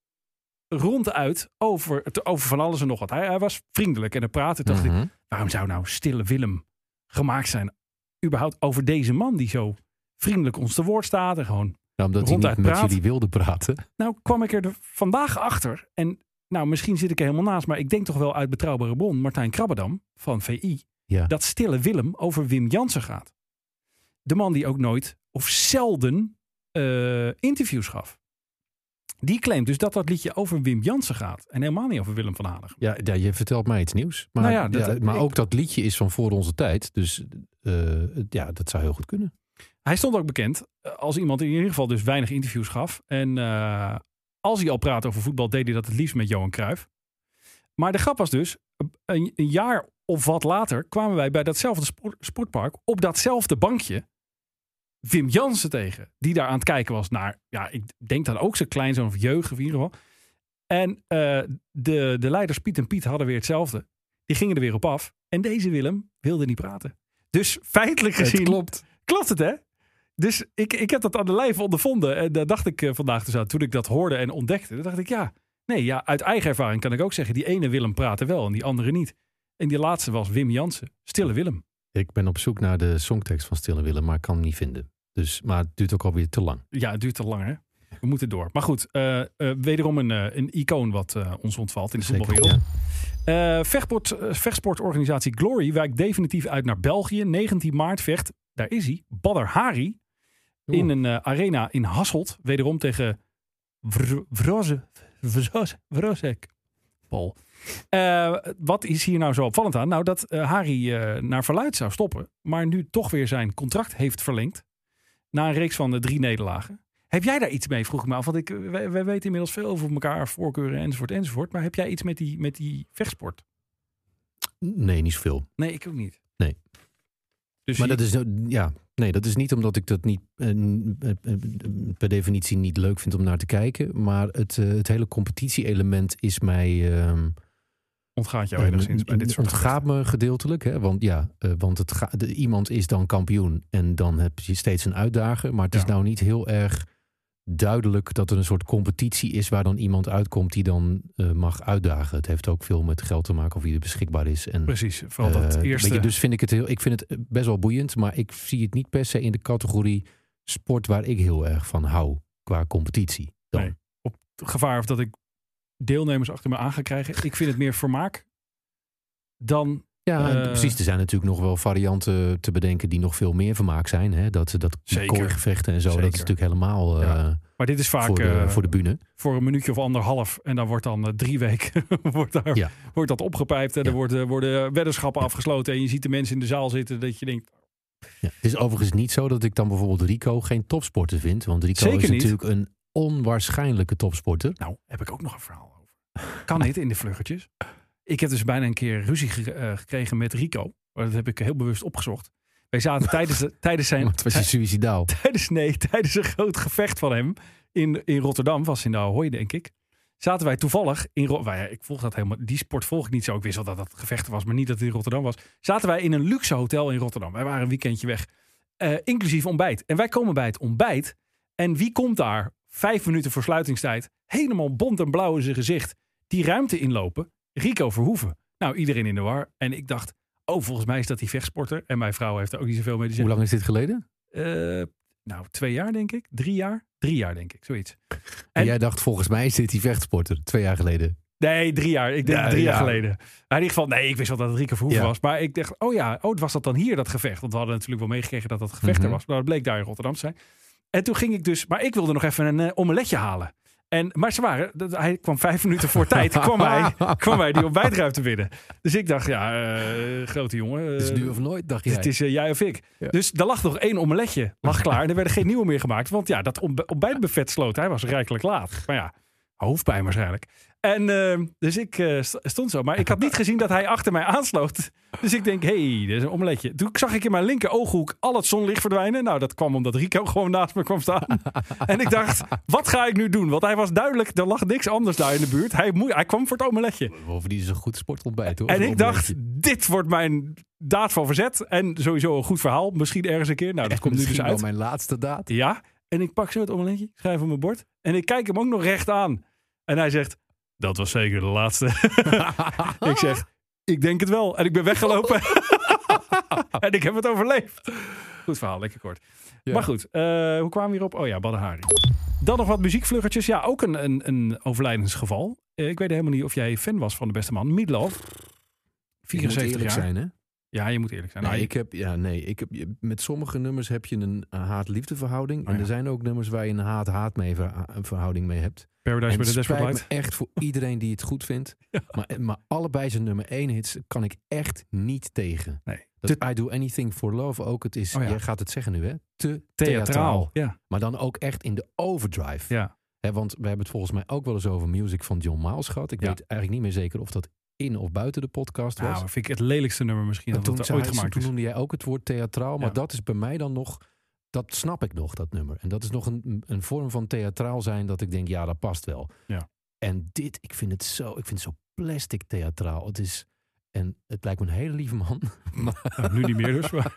ronduit over, het- over van alles en nog wat. Hij, hij was vriendelijk en hij praatte. Dacht ik, Mhm. waarom zou nou Stille Willem gemaakt zijn? Überhaupt over deze man die zo vriendelijk ons te woord staat en gewoon Nou, omdat hij niet met praat. jullie wilde praten. nou, kwam ik er vandaag achter. En nou, misschien zit ik er helemaal naast, maar ik denk toch wel uit betrouwbare bron, Martijn Krabbedam van VI, Ja. dat Stille Willem over Wim Jansen gaat. De man die ook nooit of zelden eh, interviews gaf. Die claimt dus dat dat liedje over Wim Jansen gaat. En helemaal niet over Willem van Hanegem. Ja, ja, je vertelt mij iets nieuws. Maar, Nou ja, dat- ja, maar ik- ook dat liedje is van voor onze tijd. Dus eh, ja, dat zou heel goed kunnen. Hij stond ook bekend eh, als iemand die in ieder geval dus weinig interviews gaf. En eh, als hij al praatte over voetbal, deed hij dat het liefst met Johan Cruijff. Maar de grap was dus, een, een jaar of wat later kwamen wij bij datzelfde sport- sportpark op datzelfde bankje Wim Jansen tegen. Die daar aan het kijken was naar, ja, ik denk dan ook zijn kleinzoon of jeugd of in ieder geval. En eh, de, de leiders Piet en Piet hadden weer hetzelfde. Die gingen er weer op af. En deze Willem wilde niet praten. Dus feitelijk gezien... klopt. Klopt het, hè? Dus ik, ik heb dat aan de lijf ondervonden. En daar dacht ik eh, vandaag dus aan. Toen ik dat hoorde en ontdekte, dan dacht ik, ja, nee, ja, uit eigen ervaring kan ik ook zeggen, die ene Willem praatte wel en die andere niet. En die laatste was Wim Jansen, Stille Willem. Ik ben op zoek naar de songtekst van Stille Willem, maar ik kan hem niet vinden. Dus, maar het duurt ook alweer te lang. Ja, het duurt te lang, hè? We moeten door. Maar goed, eh, eh, wederom een, een icoon wat ons ontvalt in de voetbalwereld. Eh, vechtsportorganisatie Glory wijkt definitief uit naar België. 19 maart vecht, daar is hij, Badr Hari in een eh, arena in Hasselt. Wederom tegen Vrozek. Paul. Eh, wat is hier nou zo opvallend aan? Nou, dat eh, Harry naar verluid zou stoppen. Maar nu toch weer zijn contract heeft verlengd. Na een reeks van de drie nederlagen. Heb jij daar iets mee, vroeg ik me af. Want ik, wij, wij weten inmiddels veel over elkaar, voorkeuren enzovoort enzovoort. Maar heb jij iets met die, met die vechtsport? Nee, niet zoveel. Nee, ik ook niet. Nee. Dus Maar je- dat is, ja, nee, dat is niet omdat ik dat niet eh, eh, eh, per definitie niet leuk vind om naar te kijken. Maar het, het hele competitie-element is mij. ehm, ontgaat jou enigszins bij dit soort ontgaat me gedeeltelijk. Hè? Want ja, want het ga, de, iemand is dan kampioen en dan heb je steeds een uitdager. Maar het is nou niet heel erg duidelijk dat er een soort competitie is waar dan iemand uitkomt die dan eh, mag uitdagen. Het heeft ook veel met geld te maken of wie er beschikbaar is. En, Precies, vooral dat eh, eerste. je, dus vind ik het heel, ik vind het best wel boeiend, maar ik zie het niet per se in de categorie sport waar ik heel erg van hou qua competitie. Dan. Nee. op gevaar of dat ik deelnemers achter me aan ga krijgen. Ik vind het meer vermaak dan... Ja, Eh, precies. Er zijn natuurlijk nog wel varianten te bedenken die nog veel meer vermaak zijn. Hè? Dat, dat kooigevechten en zo, Zeker. dat is natuurlijk helemaal eh, Ja. Maar dit is vaak voor, de, eh, voor de bühne. voor een minuutje of anderhalf. En dan wordt dan drie weken wordt, daar, Ja. wordt dat opgepijpt. En Ja. er worden, worden weddenschappen afgesloten. En je ziet de mensen in de zaal zitten dat je denkt... Het is overigens niet zo dat ik dan bijvoorbeeld Rico geen topsporter vind. Want Rico Zeker is niet. natuurlijk een onwaarschijnlijke topsporter. Nou, heb ik ook nog een verhaal over. Kan dit in de vluggetjes? Ik heb dus bijna een keer ruzie eh, gekregen met Rico. Maar dat heb ik heel bewust opgezocht. Wij zaten tijdens, de- tijdens zijn... Want was je suicidaal. tijdens, nee, tijdens een groot gevecht van hem in, in Rotterdam, was in de Ahoy denk ik, zaten wij toevallig in Ro- nou ik volg dat helemaal, die sport volg ik niet zo. Ik wist wel dat dat gevecht was, maar niet dat het in Rotterdam was. Zaten wij in een luxe hotel in Rotterdam. Wij waren een weekendje weg, eh, inclusief ontbijt. En wij komen bij het ontbijt en wie komt daar vijf minuten voor sluitingstijd, helemaal bont en blauw in zijn gezicht, die ruimte inlopen? Rico Verhoeven. Nou, iedereen in de war. En ik dacht, oh, volgens mij is dat die vechtsporter. En mijn vrouw heeft er ook niet zoveel mee te Hoe lang is dit geleden? Eh, nou, twee jaar denk ik. Drie jaar? Drie jaar denk ik, zoiets. En, En- jij dacht volgens mij is dit die vechtsporter. Twee jaar geleden. Nee, drie jaar. Ik denk Ja, drie jaar ja. geleden. Nou, in ieder geval, nee, ik wist wel dat het Rieke Verhoeven Ja. was. Maar ik dacht, oh ja, oh, was dat dan hier dat gevecht? Want we hadden natuurlijk wel meegekregen dat dat gevecht er Mhm. was. Maar dat bleek daar in Rotterdam te zijn. En toen ging ik dus, maar ik wilde nog even een eh, omeletje halen. En, maar ze waren, dat- hij kwam vijf minuten voor tijd, kwam hij, kwam hij die ontbijtruimte binnen. Dus ik dacht, ja, eh, grote jongen. Het is eh, nu of nooit, dacht jij. het is eh, jij of ik. Ja. Dus er lag nog één omeletje, lag klaar. En er werden geen nieuwe meer gemaakt. Want ja, dat ontb- ontbijtbuffet sloot. Hij was rijkelijk laat. Maar ja, hoofdpijn waarschijnlijk. En eh, dus ik eh, st- stond zo. Maar ik had niet gezien dat hij achter mij aansloot. Dus ik denk, hé, hey, dit is een omeletje. Toen zag ik in mijn linker ooghoek al het zonlicht verdwijnen. Nou, dat kwam omdat Rico gewoon naast me kwam staan. En ik dacht, wat ga ik nu doen? Want hij was duidelijk, er lag niks anders daar in de buurt. Hij, hij kwam voor het omeletje. Bovendien is een goed sportontbijt hoor. En ik dacht, dit wordt mijn daad van verzet. En sowieso een goed verhaal. Misschien ergens een keer. Nou, dat Echt komt nu dus uit. wel mijn laatste daad. Ja. En ik pak zo het omeletje, schrijf op mijn bord. En ik kijk hem ook nog recht aan. En hij zegt, dat was zeker de laatste. ik zeg, ik denk het wel. En ik ben weggelopen. en ik heb het overleefd. Goed verhaal, lekker kort. Ja. Maar goed, eh, hoe kwamen we hierop? Oh ja, Badahari. Dan nog wat muziekvluggertjes. Ja, ook een, een, een overlijdensgeval. Eh, ik weet helemaal niet of jij fan was van de beste man. Meatloaf. Ik moet 74 eerlijk jaar. zijn hè. Ja, je moet eerlijk zijn. Nee, Nou, ik heb, ja, nee, ik heb, met sommige nummers heb je een haat-liefde verhouding. Oh, en ja. er zijn ook nummers waar je een haat-haat mee ver- verhouding mee hebt. Paradise het the Light. me echt voor iedereen die het goed vindt. Maar, maar allebei zijn nummer één hits kan ik echt niet tegen. Nee. Dat I Do Anything for Love ook. Het is, Oh ja. jij gaat het zeggen nu hè, te Theatraal. Ja. Maar dan ook echt in de overdrive. Ja. Want we hebben het volgens mij ook wel eens over music van John Miles gehad. Ik weet eigenlijk niet meer zeker of dat in of buiten de podcast was. Nou, vind ik het lelijkste nummer misschien En dat toen, er ooit gemaakt toen is. noemde jij ook het woord theatraal. Maar Ja. dat is bij mij dan nog... Dat snap ik nog, dat nummer. En dat is nog een, een vorm van theatraal zijn dat ik denk, ja, dat past wel. Ja. En dit, ik vind het zo, ik vind het zo plastic theatraal. Het is... En het lijkt me een hele lieve man. Maar Nou, nu niet meer dus. maar-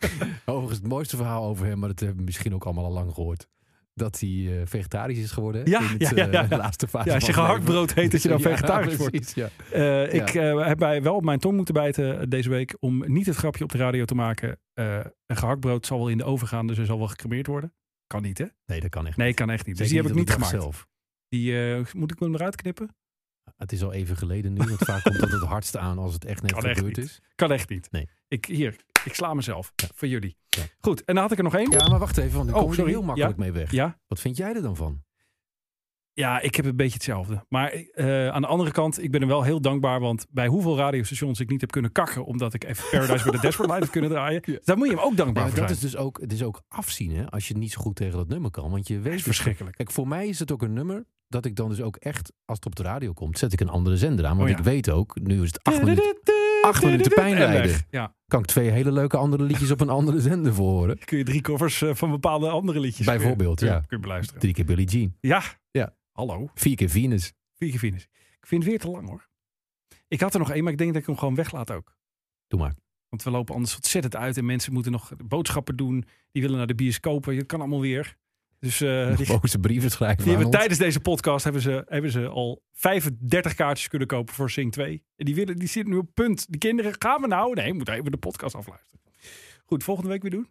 overigens het mooiste verhaal over hem, maar dat hebben we misschien ook allemaal al lang gehoord. Dat hij eh, vegetarisch is geworden. Ja, in het, ja, ja, ja. eh, laatste fase Ja, als je gehaktbrood heet, dat je dan Ja, vegetarisch wordt. ja. Eh, Ik heb mij wel op mijn tong moeten bijten deze week om niet het grapje op de radio te maken. een gehaktbrood zal wel in de oven gaan, dus er zal wel gecremeerd worden. Kan niet, hè? Nee, dat kan echt Nee, niet. kan echt niet. Dus Zeker die heb ik niet gemaakt. zelf. Die, moet ik hem eruit knippen? Het is al even geleden nu, want vaak komt het het hardste aan als het echt net Kan echt gebeurd niet. is. Kan echt niet. Nee. Ik, hier, Ik sla mezelf. Voor jullie. Goed, en dan had ik er nog één. Ja, maar wacht even, want ik Oh, kom je er heel makkelijk Ja? mee weg. Ja? Wat vind jij er dan van? Ja, ik heb een beetje hetzelfde. Maar eh, aan de andere kant, ik ben er wel heel dankbaar. Want bij hoeveel radiostations ik niet heb kunnen kakken... omdat ik even Paradise bij de Dashboard Light heb kunnen draaien... Dus daar moet je hem ook dankbaar Ja, voor dat zijn. is dus ook, het is ook afzien, hè? Als je niet zo goed tegen dat nummer kan. Want je weet... dus- verschrikkelijk. Kijk, voor mij is het ook een nummer dat ik dan dus ook echt, als het op de radio komt, zet ik een andere zender aan. Want Oh ja. ik weet ook, nu is het acht minuten, acht minuten pijn En weg. lijden. Ja, Kan ik twee hele leuke andere liedjes op een andere zender voor horen. kun je drie covers eh, van bepaalde andere liedjes... Bijvoorbeeld, kun je- ja. Kun je beluisteren. Drie keer Billie Jean. Ja. Ja. Hallo. Vier keer Venus. Vier keer Venus. Ik vind het weer te lang hoor. Ik had er nog één, maar ik denk dat ik hem gewoon weglaat ook. Doe maar. Want we lopen anders ontzettend uit en mensen moeten nog boodschappen doen. Die willen naar de bioscopen. Dat kan allemaal weer. Dus eh, die, Boze brieven schrijven die hebben tijdens deze podcast hebben ze, hebben ze al 35 kaartjes kunnen kopen voor Sing 2. En die, willen, die zitten nu op punt. Die kinderen, gaan we nou? Nee, we moeten even de podcast afluisteren. Goed, volgende week weer doen.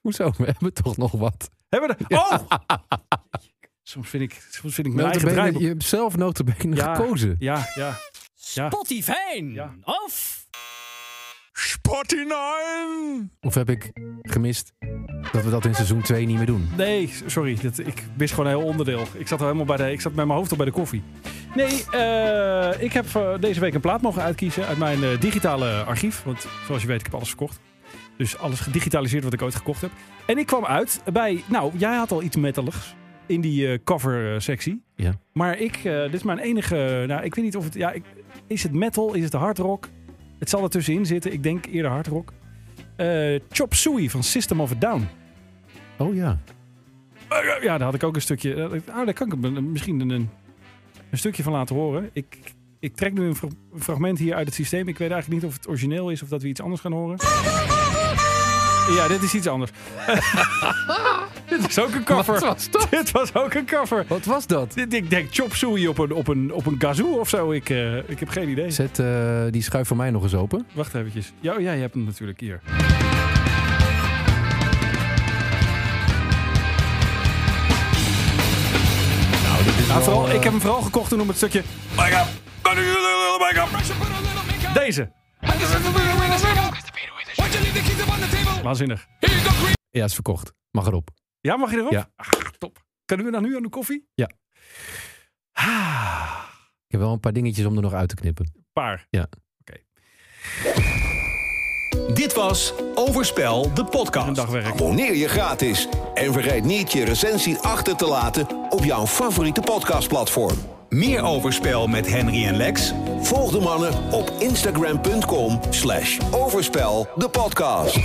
Hoezo? We hebben toch nog wat. Hebben we er? Oh! Soms vind ik, soms vind ik mijn Notabene, je hebt zelf notabene Ja, gekozen. Ja, ja. ja. Spotify Ja. of Spotify! Of heb ik gemist dat we dat in seizoen 2 niet meer doen? Nee, sorry. Dat, ik wist gewoon een heel onderdeel. Ik zat, al helemaal bij de, ik zat met mijn hoofd al bij de koffie. Nee, eh, ik heb eh, deze week een plaat mogen uitkiezen uit mijn eh, digitale archief. Want zoals je weet, ik heb alles verkocht. Dus alles gedigitaliseerd wat ik ooit gekocht heb. En ik kwam uit bij... Nou, jij had al iets metaligs in die eh, cover sectie. Ja. Maar ik, dit is mijn enige... Nou, ik weet niet of het... Ja, ik, is het metal? Is het hard rock? Het zal er tussenin zitten. Ik denk eerder hard rock. Eh, Chop Suey van System of a Down. Oh ja. Uh, Ja, daar had ik ook een stukje. eh, Ah, daar kan ik misschien een, een stukje van laten horen. Ik, ik trek nu een, fra- een fragment hier uit het systeem. Ik weet eigenlijk niet of het origineel is of dat we iets anders gaan horen. Ja, dit is iets anders. dit is ook een cover. Wat was dat? Dit was ook een cover. Wat was dat? Dit, ik denk chop suey op een, op een, op een kazoo of zo. Ik, eh, ik heb geen idee. Zet eh, die schuif voor mij nog eens open. Wacht eventjes. Ja, oh, ja, je hebt hem natuurlijk hier. Nou, dit is Nou, wel, vooral, eh, ik heb hem vooral gekocht toen om het stukje... Make-up. Deze. Waanzinnig. Ja, is verkocht. Mag erop. Ja, mag je erop? Ja. Ah, top. Kunnen we dan nu aan de koffie? Ja. Ah, Ik heb wel een paar dingetjes om er nog uit te knippen. paar. Ja. Dit was Overspel, de Een podcast. dag werk. Abonneer je gratis en vergeet niet je recensie achter te laten op jouw favoriete podcastplatform. Meer Overspel met Henry en Lex? Volg de mannen op instagram.com slash overspel de podcast.